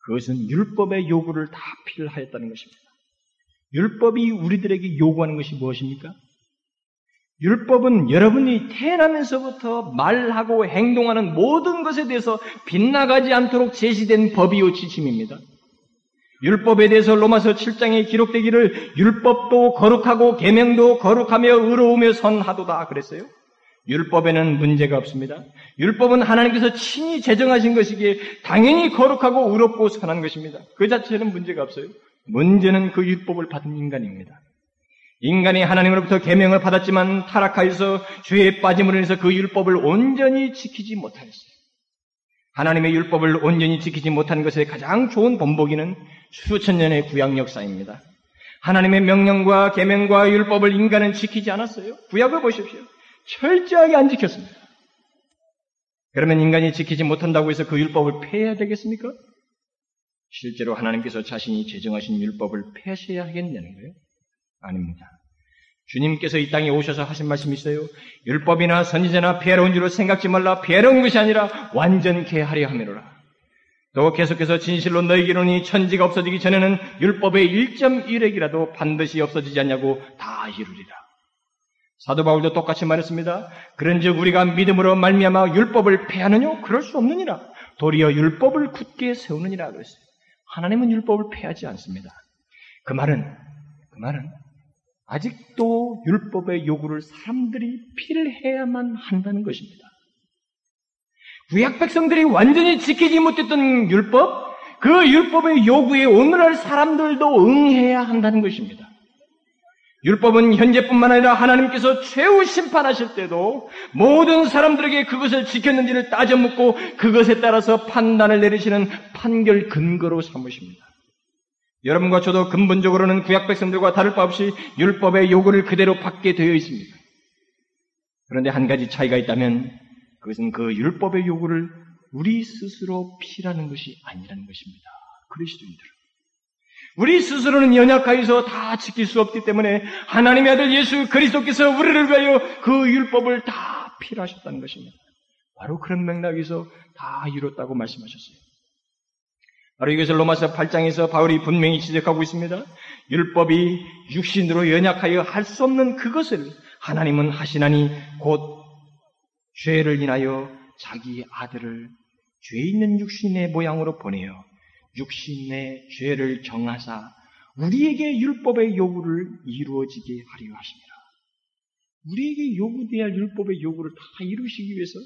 그것은 율법의 요구를 다 필요하였다는 것입니다. 율법이 우리들에게 요구하는 것이 무엇입니까? 율법은 여러분이 태어나면서부터 말하고 행동하는 모든 것에 대해서 빗나가지 않도록 제시된 법이요 지침입니다. 율법에 대해서 로마서 7장에 기록되기를 율법도 거룩하고 계명도 거룩하며 의로우며 선하도다 그랬어요. 율법에는 문제가 없습니다. 율법은 하나님께서 친히 제정하신 것이기에 당연히 거룩하고 의롭고 선한 것입니다. 그 자체는 문제가 없어요. 문제는 그 율법을 받은 인간입니다. 인간이 하나님으로부터 계명을 받았지만 타락하여서 죄에 빠짐으로 인해서 그 율법을 온전히 지키지 못하였어요. 하나님의 율법을 온전히 지키지 못한 것의 가장 좋은 본보기는 수천 년의 구약 역사입니다. 하나님의 명령과 계명과 율법을 인간은 지키지 않았어요. 구약을 보십시오. 철저하게 안 지켰습니다. 그러면 인간이 지키지 못한다고 해서 그 율법을 폐해야 되겠습니까? 실제로 하나님께서 자신이 제정하신 율법을 폐하셔야 하겠냐는 거예요? 아닙니다. 주님께서 이 땅에 오셔서 하신 말씀이 있어요. 율법이나 선지자나 피해로운 줄로 생각지 말라. 피해로운 것이 아니라 완전케 하려 함이로라. 또 계속해서 진실로 너희기로니 천지가 없어지기 전에는 율법의 1.1핵이라도 반드시 없어지지 않냐고 다 이루리라. 사도 바울도 똑같이 말했습니다. 그런즉 우리가 믿음으로 말미암아 율법을 폐하느냐? 그럴 수 없느니라. 도리어 율법을 굳게 세우느니라 그랬어요. 하나님은 율법을 폐하지 않습니다. 그 말은 그 말은 아직도 율법의 요구를 사람들이 필해야만 한다는 것입니다. 구약 백성들이 완전히 지키지 못했던 율법, 그 율법의 요구에 오늘날 사람들도 응해야 한다는 것입니다. 율법은 현재뿐만 아니라 하나님께서 최후 심판하실 때도 모든 사람들에게 그것을 지켰는지를 따져 묻고 그것에 따라서 판단을 내리시는 판결 근거로 삼으십니다. 여러분과 저도 근본적으로는 구약 백성들과 다를 바 없이 율법의 요구를 그대로 받게 되어 있습니다. 그런데 한 가지 차이가 있다면 그것은 그 율법의 요구를 우리 스스로 피라는 것이 아니라는 것입니다. 그리스도인들은. 우리 스스로는 연약하여서 다 지킬 수 없기 때문에 하나님의 아들 예수 그리스도께서 우리를 위하여 그 율법을 다 필하셨다는 것입니다. 바로 그런 맥락에서 다 이뤘다고 말씀하셨어요. 바로 이것을 로마서 8장에서 바울이 분명히 지적하고 있습니다. 율법이 육신으로 연약하여 할 수 없는 그것을 하나님은 하시나니 곧 죄를 인하여 자기 아들을 죄 있는 육신의 모양으로 보내어 육신의 죄를 정하사 우리에게 율법의 요구를 이루어지게 하려 하십니다. 우리에게 요구돼야 할 율법의 요구를 다 이루시기 위해서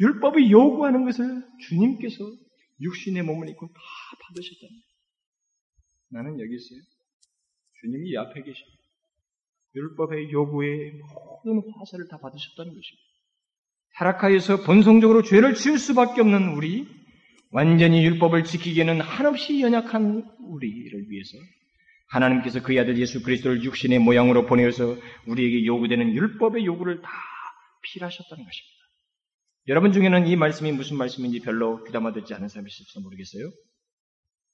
율법이 요구하는 것을 주님께서 육신의 몸을 입고 다 받으셨다는 나는 여기 있어요. 주님이 이 앞에 계셔. 율법의 요구에 모든 화살을 다 받으셨다는 것입니다. 타락하여서 본성적으로 죄를 지을 수밖에 없는 우리, 완전히 율법을 지키기에는 한없이 연약한 우리를 위해서 하나님께서 그의 아들 예수 그리스도를 육신의 모양으로 보내어서 우리에게 요구되는 율법의 요구를 다 필하셨다는 것입니다. 여러분 중에는 이 말씀이 무슨 말씀인지 별로 귀담아 듣지 않은 사람이 있을지 모르겠어요.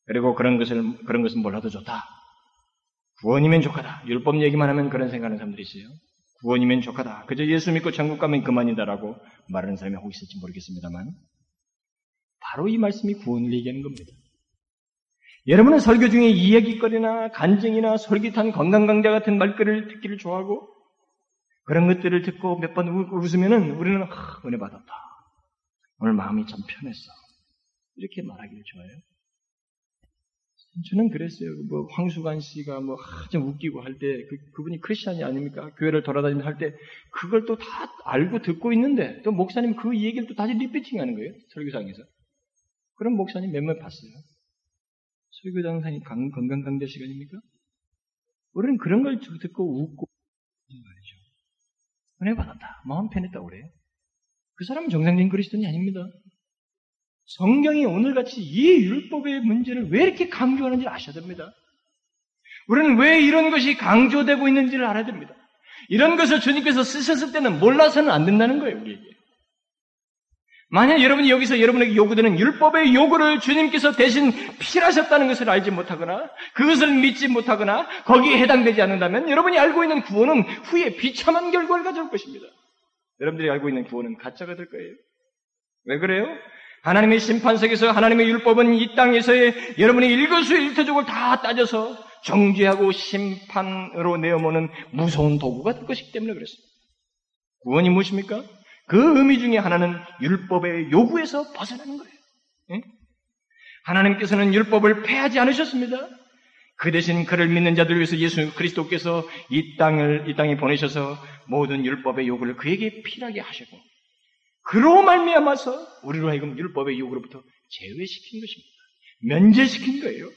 그리고 그런 것을, 그런 것은 몰라도 좋다. 구원이면 좋하다. 율법 얘기만 하면 그런 생각하는 사람들이 있어요. 구원이면 좋하다. 그저 예수 믿고 천국 가면 그만이다라고 말하는 사람이 혹 있을지 모르겠습니다만 바로 이 말씀이 구원을 얘기하는 겁니다. 여러분은 설교 중에 이야기거리나 간증이나 솔깃한 건강 강좌 같은 말거리를 듣기를 좋아하고 그런 것들을 듣고 몇 번 웃으면은 우리는 아, 은혜 받았다. 오늘 마음이 참 편했어. 이렇게 말하기를 좋아해요. 저는 그랬어요. 뭐 황수관 씨가 뭐좀 웃기고 할 때 그, 그분이 크리스천이 아닙니까? 교회를 돌아다니면서 할 때 그걸 또 다 알고 듣고 있는데 또 목사님 그 얘기를 또 다시 리피팅하는 거예요. 설교장에서. 그런 목사님 몇몇 봤어요. 설교장상이 건강 강좌 시간입니까? 우리는 그런 걸 듣고 웃고 말이죠. 은혜 받았다. 마음 편했다 그래. 그 사람은 정상적인 그리스도인이 아닙니다. 성경이 오늘같이 이 율법의 문제를 왜 이렇게 강조하는지 아셔야 됩니다. 우리는 왜 이런 것이 강조되고 있는지를 알아야 됩니다. 이런 것을 주님께서 쓰셨을 때는 몰라서는 안 된다는 거예요, 우리에게. 만약 여러분이 여기서 여러분에게 요구되는 율법의 요구를 주님께서 대신 필하셨다는 것을 알지 못하거나 그것을 믿지 못하거나 거기에 해당되지 않는다면 여러분이 알고 있는 구원은 후에 비참한 결과를 가져올 것입니다. 여러분들이 알고 있는 구원은 가짜가 될 거예요. 왜 그래요? 하나님의 심판석에서 하나님의 율법은 이 땅에서의 여러분의 일거수일투족을 다 따져서 정죄하고 심판으로 내어모는 무서운 도구가 될 것이기 때문에 그랬습니다. 구원이 무엇입니까? 그 의미 중에 하나는 율법의 요구에서 벗어나는 거예요. 예? 하나님께서는 율법을 폐하지 않으셨습니다. 그 대신 그를 믿는 자들 위해서 예수 그리스도께서 이 땅을 이 땅에 보내셔서 모든 율법의 요구를 그에게 필하게 하시고 그로 말미암아서 우리로 하여금 율법의 요구로부터 제외시킨 것입니다. 면제시킨 거예요.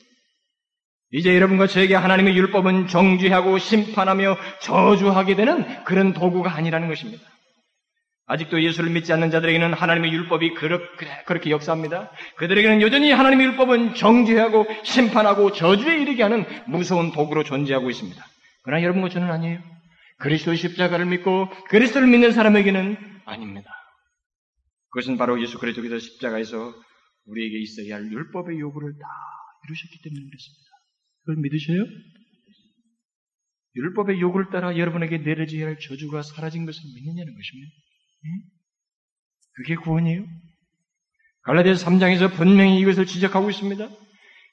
이제 여러분과 저에게 하나님의 율법은 정죄하고 심판하며 저주하게 되는 그런 도구가 아니라는 것입니다. 아직도 예수를 믿지 않는 자들에게는 하나님의 율법이 그렇게 역사합니다. 그들에게는 여전히 하나님의 율법은 정죄하고 심판하고 저주에 이르게 하는 무서운 도구로 존재하고 있습니다. 그러나 여러분과 저는 아니에요. 그리스도의 십자가를 믿고 그리스도를 믿는 사람에게는 아닙니다. 그것은 바로 예수 그리스도께서 십자가에서 우리에게 있어야 할 율법의 요구를 다 이루셨기 때문에 그렇습니다. 그걸 믿으셔요? 율법의 요구를 따라 여러분에게 내려져야 할 저주가 사라진 것을 믿느냐는 것입니다. 그게 구원이에요? 갈라디아서 3장에서 분명히 이것을 지적하고 있습니다.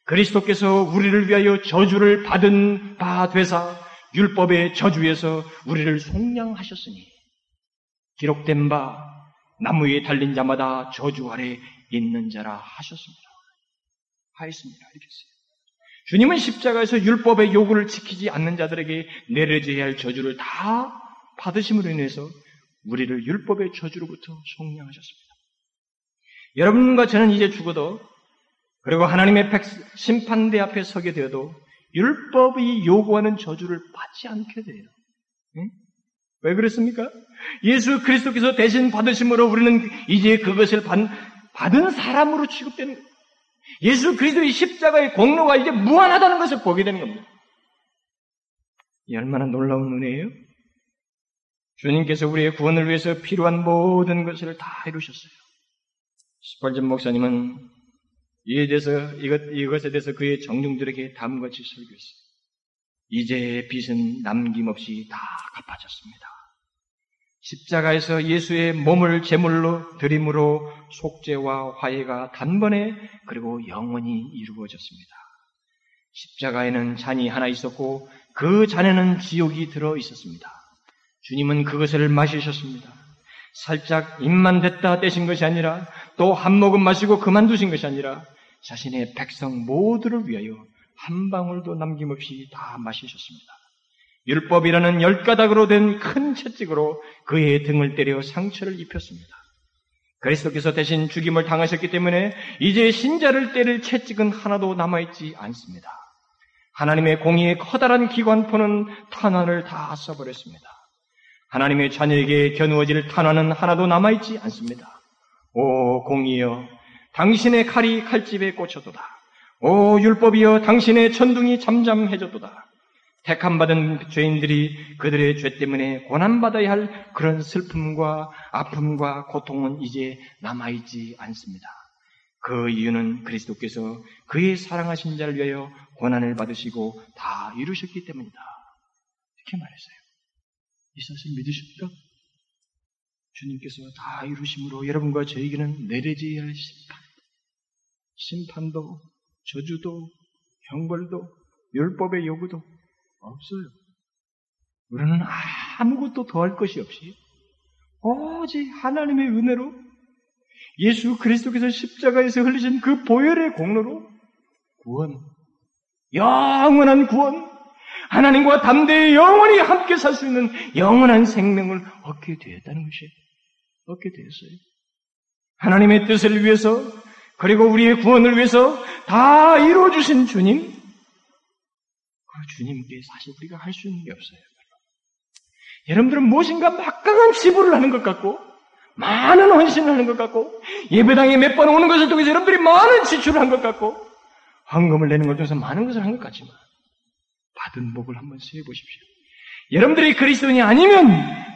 그리스도께서 우리를 위하여 저주를 받은 바 되사 율법의 저주에서 우리를 속량하셨으니 기록된 바 나무 위에 달린 자마다 저주 아래 있는 자라 하셨습니다. 하였습니다. 이렇게 했어요. 주님은 십자가에서 율법의 요구를 지키지 않는 자들에게 내려져야 할 저주를 다 받으심으로 인해서 우리를 율법의 저주로부터 속량하셨습니다. 여러분과 저는 이제 죽어도 그리고 하나님의 심판대 앞에 서게 되어도 율법이 요구하는 저주를 받지 않게 돼요. 응? 왜 그렇습니까? 예수 그리스도께서 대신 받으심으로 우리는 이제 그것을 받, 받은 사람으로 취급되는. 예수 그리스도의 십자가의 공로가 이제 무한하다는 것을 보게 되는 겁니다. 이 얼마나 놀라운 은혜예요? 주님께서 우리의 구원을 위해서 필요한 모든 것을 다 이루셨어요. 스펄전 목사님은 이에 대해서 이것 이것에 대해서 그의 정중들에게 다음같이 설교했어요. 이제의 빚은 남김없이 다 갚아졌습니다. 십자가에서 예수의 몸을 제물로 드림으로 속죄와 화해가 단번에 그리고 영원히 이루어졌습니다. 십자가에는 잔이 하나 있었고 그 잔에는 지옥이 들어 있었습니다. 주님은 그것을 마시셨습니다. 살짝 입만 됐다 떼신 것이 아니라 또 한 모금 마시고 그만두신 것이 아니라 자신의 백성 모두를 위하여 한 방울도 남김없이 다 마시셨습니다. 율법이라는 열 가닥으로 된 큰 채찍으로 그의 등을 때려 상처를 입혔습니다. 그리스도께서 대신 죽임을 당하셨기 때문에 이제 신자를 때릴 채찍은 하나도 남아있지 않습니다. 하나님의 공의의 커다란 기관포는 탄환을 다 써버렸습니다. 하나님의 자녀에게 겨누어질 탄환은 하나도 남아있지 않습니다. 오 공이여 당신의 칼이 칼집에 꽂혔도다. 오 율법이여 당신의 천둥이 잠잠해졌도다. 택함받은 죄인들이 그들의 죄 때문에 고난받아야 할 그런 슬픔과 아픔과 고통은 이제 남아있지 않습니다. 그 이유는 그리스도께서 그의 사랑하신 자를 위하여 고난을 받으시고 다 이루셨기 때문이다. 이렇게 말했어요. 이 사실 믿으십니까? 주님께서 다 이루심으로 여러분과 저에게는 내려져야 할 심판, 심판도, 저주도, 형벌도, 율법의 요구도 없어요. 우리는 아무것도 더할 것이 없이 오직 하나님의 은혜로 예수 그리스도께서 십자가에서 흘리신 그 보혈의 공로로 구원, 영원한 구원, 하나님과 담대히 영원히 함께 살 수 있는 영원한 생명을 얻게 되었다는 것이 얻게 되었어요. 하나님의 뜻을 위해서 그리고 우리의 구원을 위해서 다 이루어 주신 주님, 그 주님께 사실 우리가 할 수 있는 게 없어요. 여러분들은 무엇인가 막강한 지불을 하는 것 같고, 많은 헌신을 하는 것 같고, 예배당에 몇 번 오는 것을 통해서 여러분들이 많은 지출을 한 것 같고, 헌금을 내는 걸 통해서 많은 것을 한 것 같지만, 받은 복을 한번 세어 보십시오. 여러분들이 그리스도인이 아니면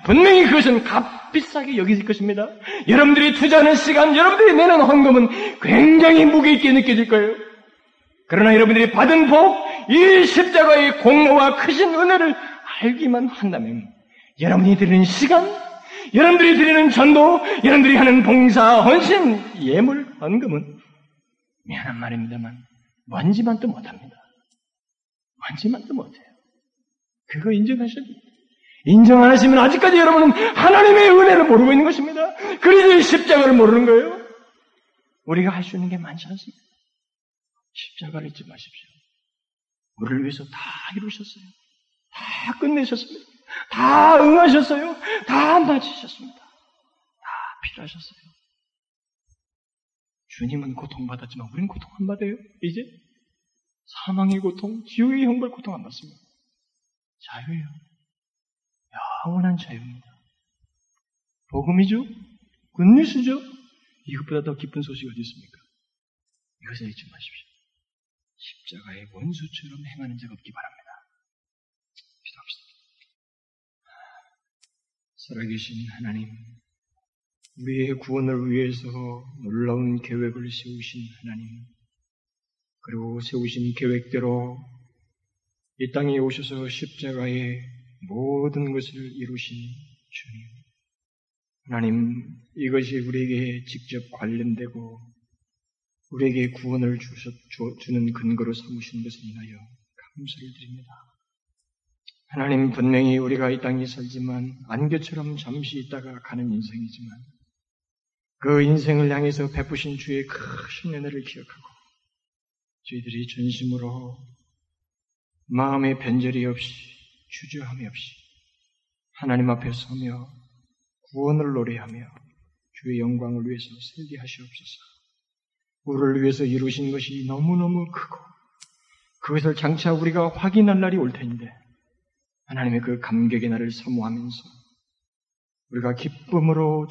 분명히 그것은 값비싸게 여기질 것입니다. 여러분들이 투자하는 시간, 여러분들이 내는 헌금은 굉장히 무게 있게 느껴질 거예요. 그러나 여러분들이 받은 복, 이 십자가의 공로와 크신 은혜를 알기만 한다면 여러분이 드리는 시간, 여러분들이 드리는 전도, 여러분들이 하는 봉사, 헌신, 예물, 헌금은 미안한 말입니다만 먼지만도 못합니다. 먼지만도 못해요. 그거 인정하셔야 됩니다. 인정 안 하시면 아직까지 여러분은 하나님의 은혜를 모르고 있는 것입니다. 그리스도의 십자가를 모르는 거예요. 우리가 할 수 있는 게 많지 않습니다. 십자가를 잊지 마십시오. 우리를 위해서 다 이루셨어요. 다 끝내셨습니다. 다 응하셨어요. 다 마치셨습니다. 다 필요하셨어요. 주님은 고통받았지만 우리는 고통 안 받아요. 이제 사망의 고통, 지옥의 형벌 고통 안 받습니다. 자유예요. 영원한 자유입니다. 복음이죠? 굿뉴스죠? 이것보다 더 기쁜 소식이 어디 있습니까? 이것을 잊지 마십시오. 십자가의 원수처럼 행하는 자가 없기 바랍니다. 기도합시다. 살아계신 하나님, 우리의 구원을 위해서 놀라운 계획을 세우신 하나님, 그리고 세우신 계획대로 이 땅에 오셔서 십자가의 모든 것을 이루신 주님. 하나님, 이것이 우리에게 직접 관련되고 우리에게 구원을 주셨, 주는 근거로 삼으신 것을 인하여 감사를 드립니다. 하나님, 분명히 우리가 이 땅에 살지만 안개처럼 잠시 있다가 가는 인생이지만 그 인생을 향해서 베푸신 주의 크신 은혜를 기억하고 저희들이 전심으로 마음의 변절이 없이 주저함이 없이 하나님 앞에 서며 구원을 노래하며 주의 영광을 위해서 살게 하시옵소서. 우리를 위해서 이루신 것이 너무너무 크고 그것을 장차 우리가 확인할 날이 올 텐데 하나님의 그 감격의 날을 사모하면서 우리가 기쁨으로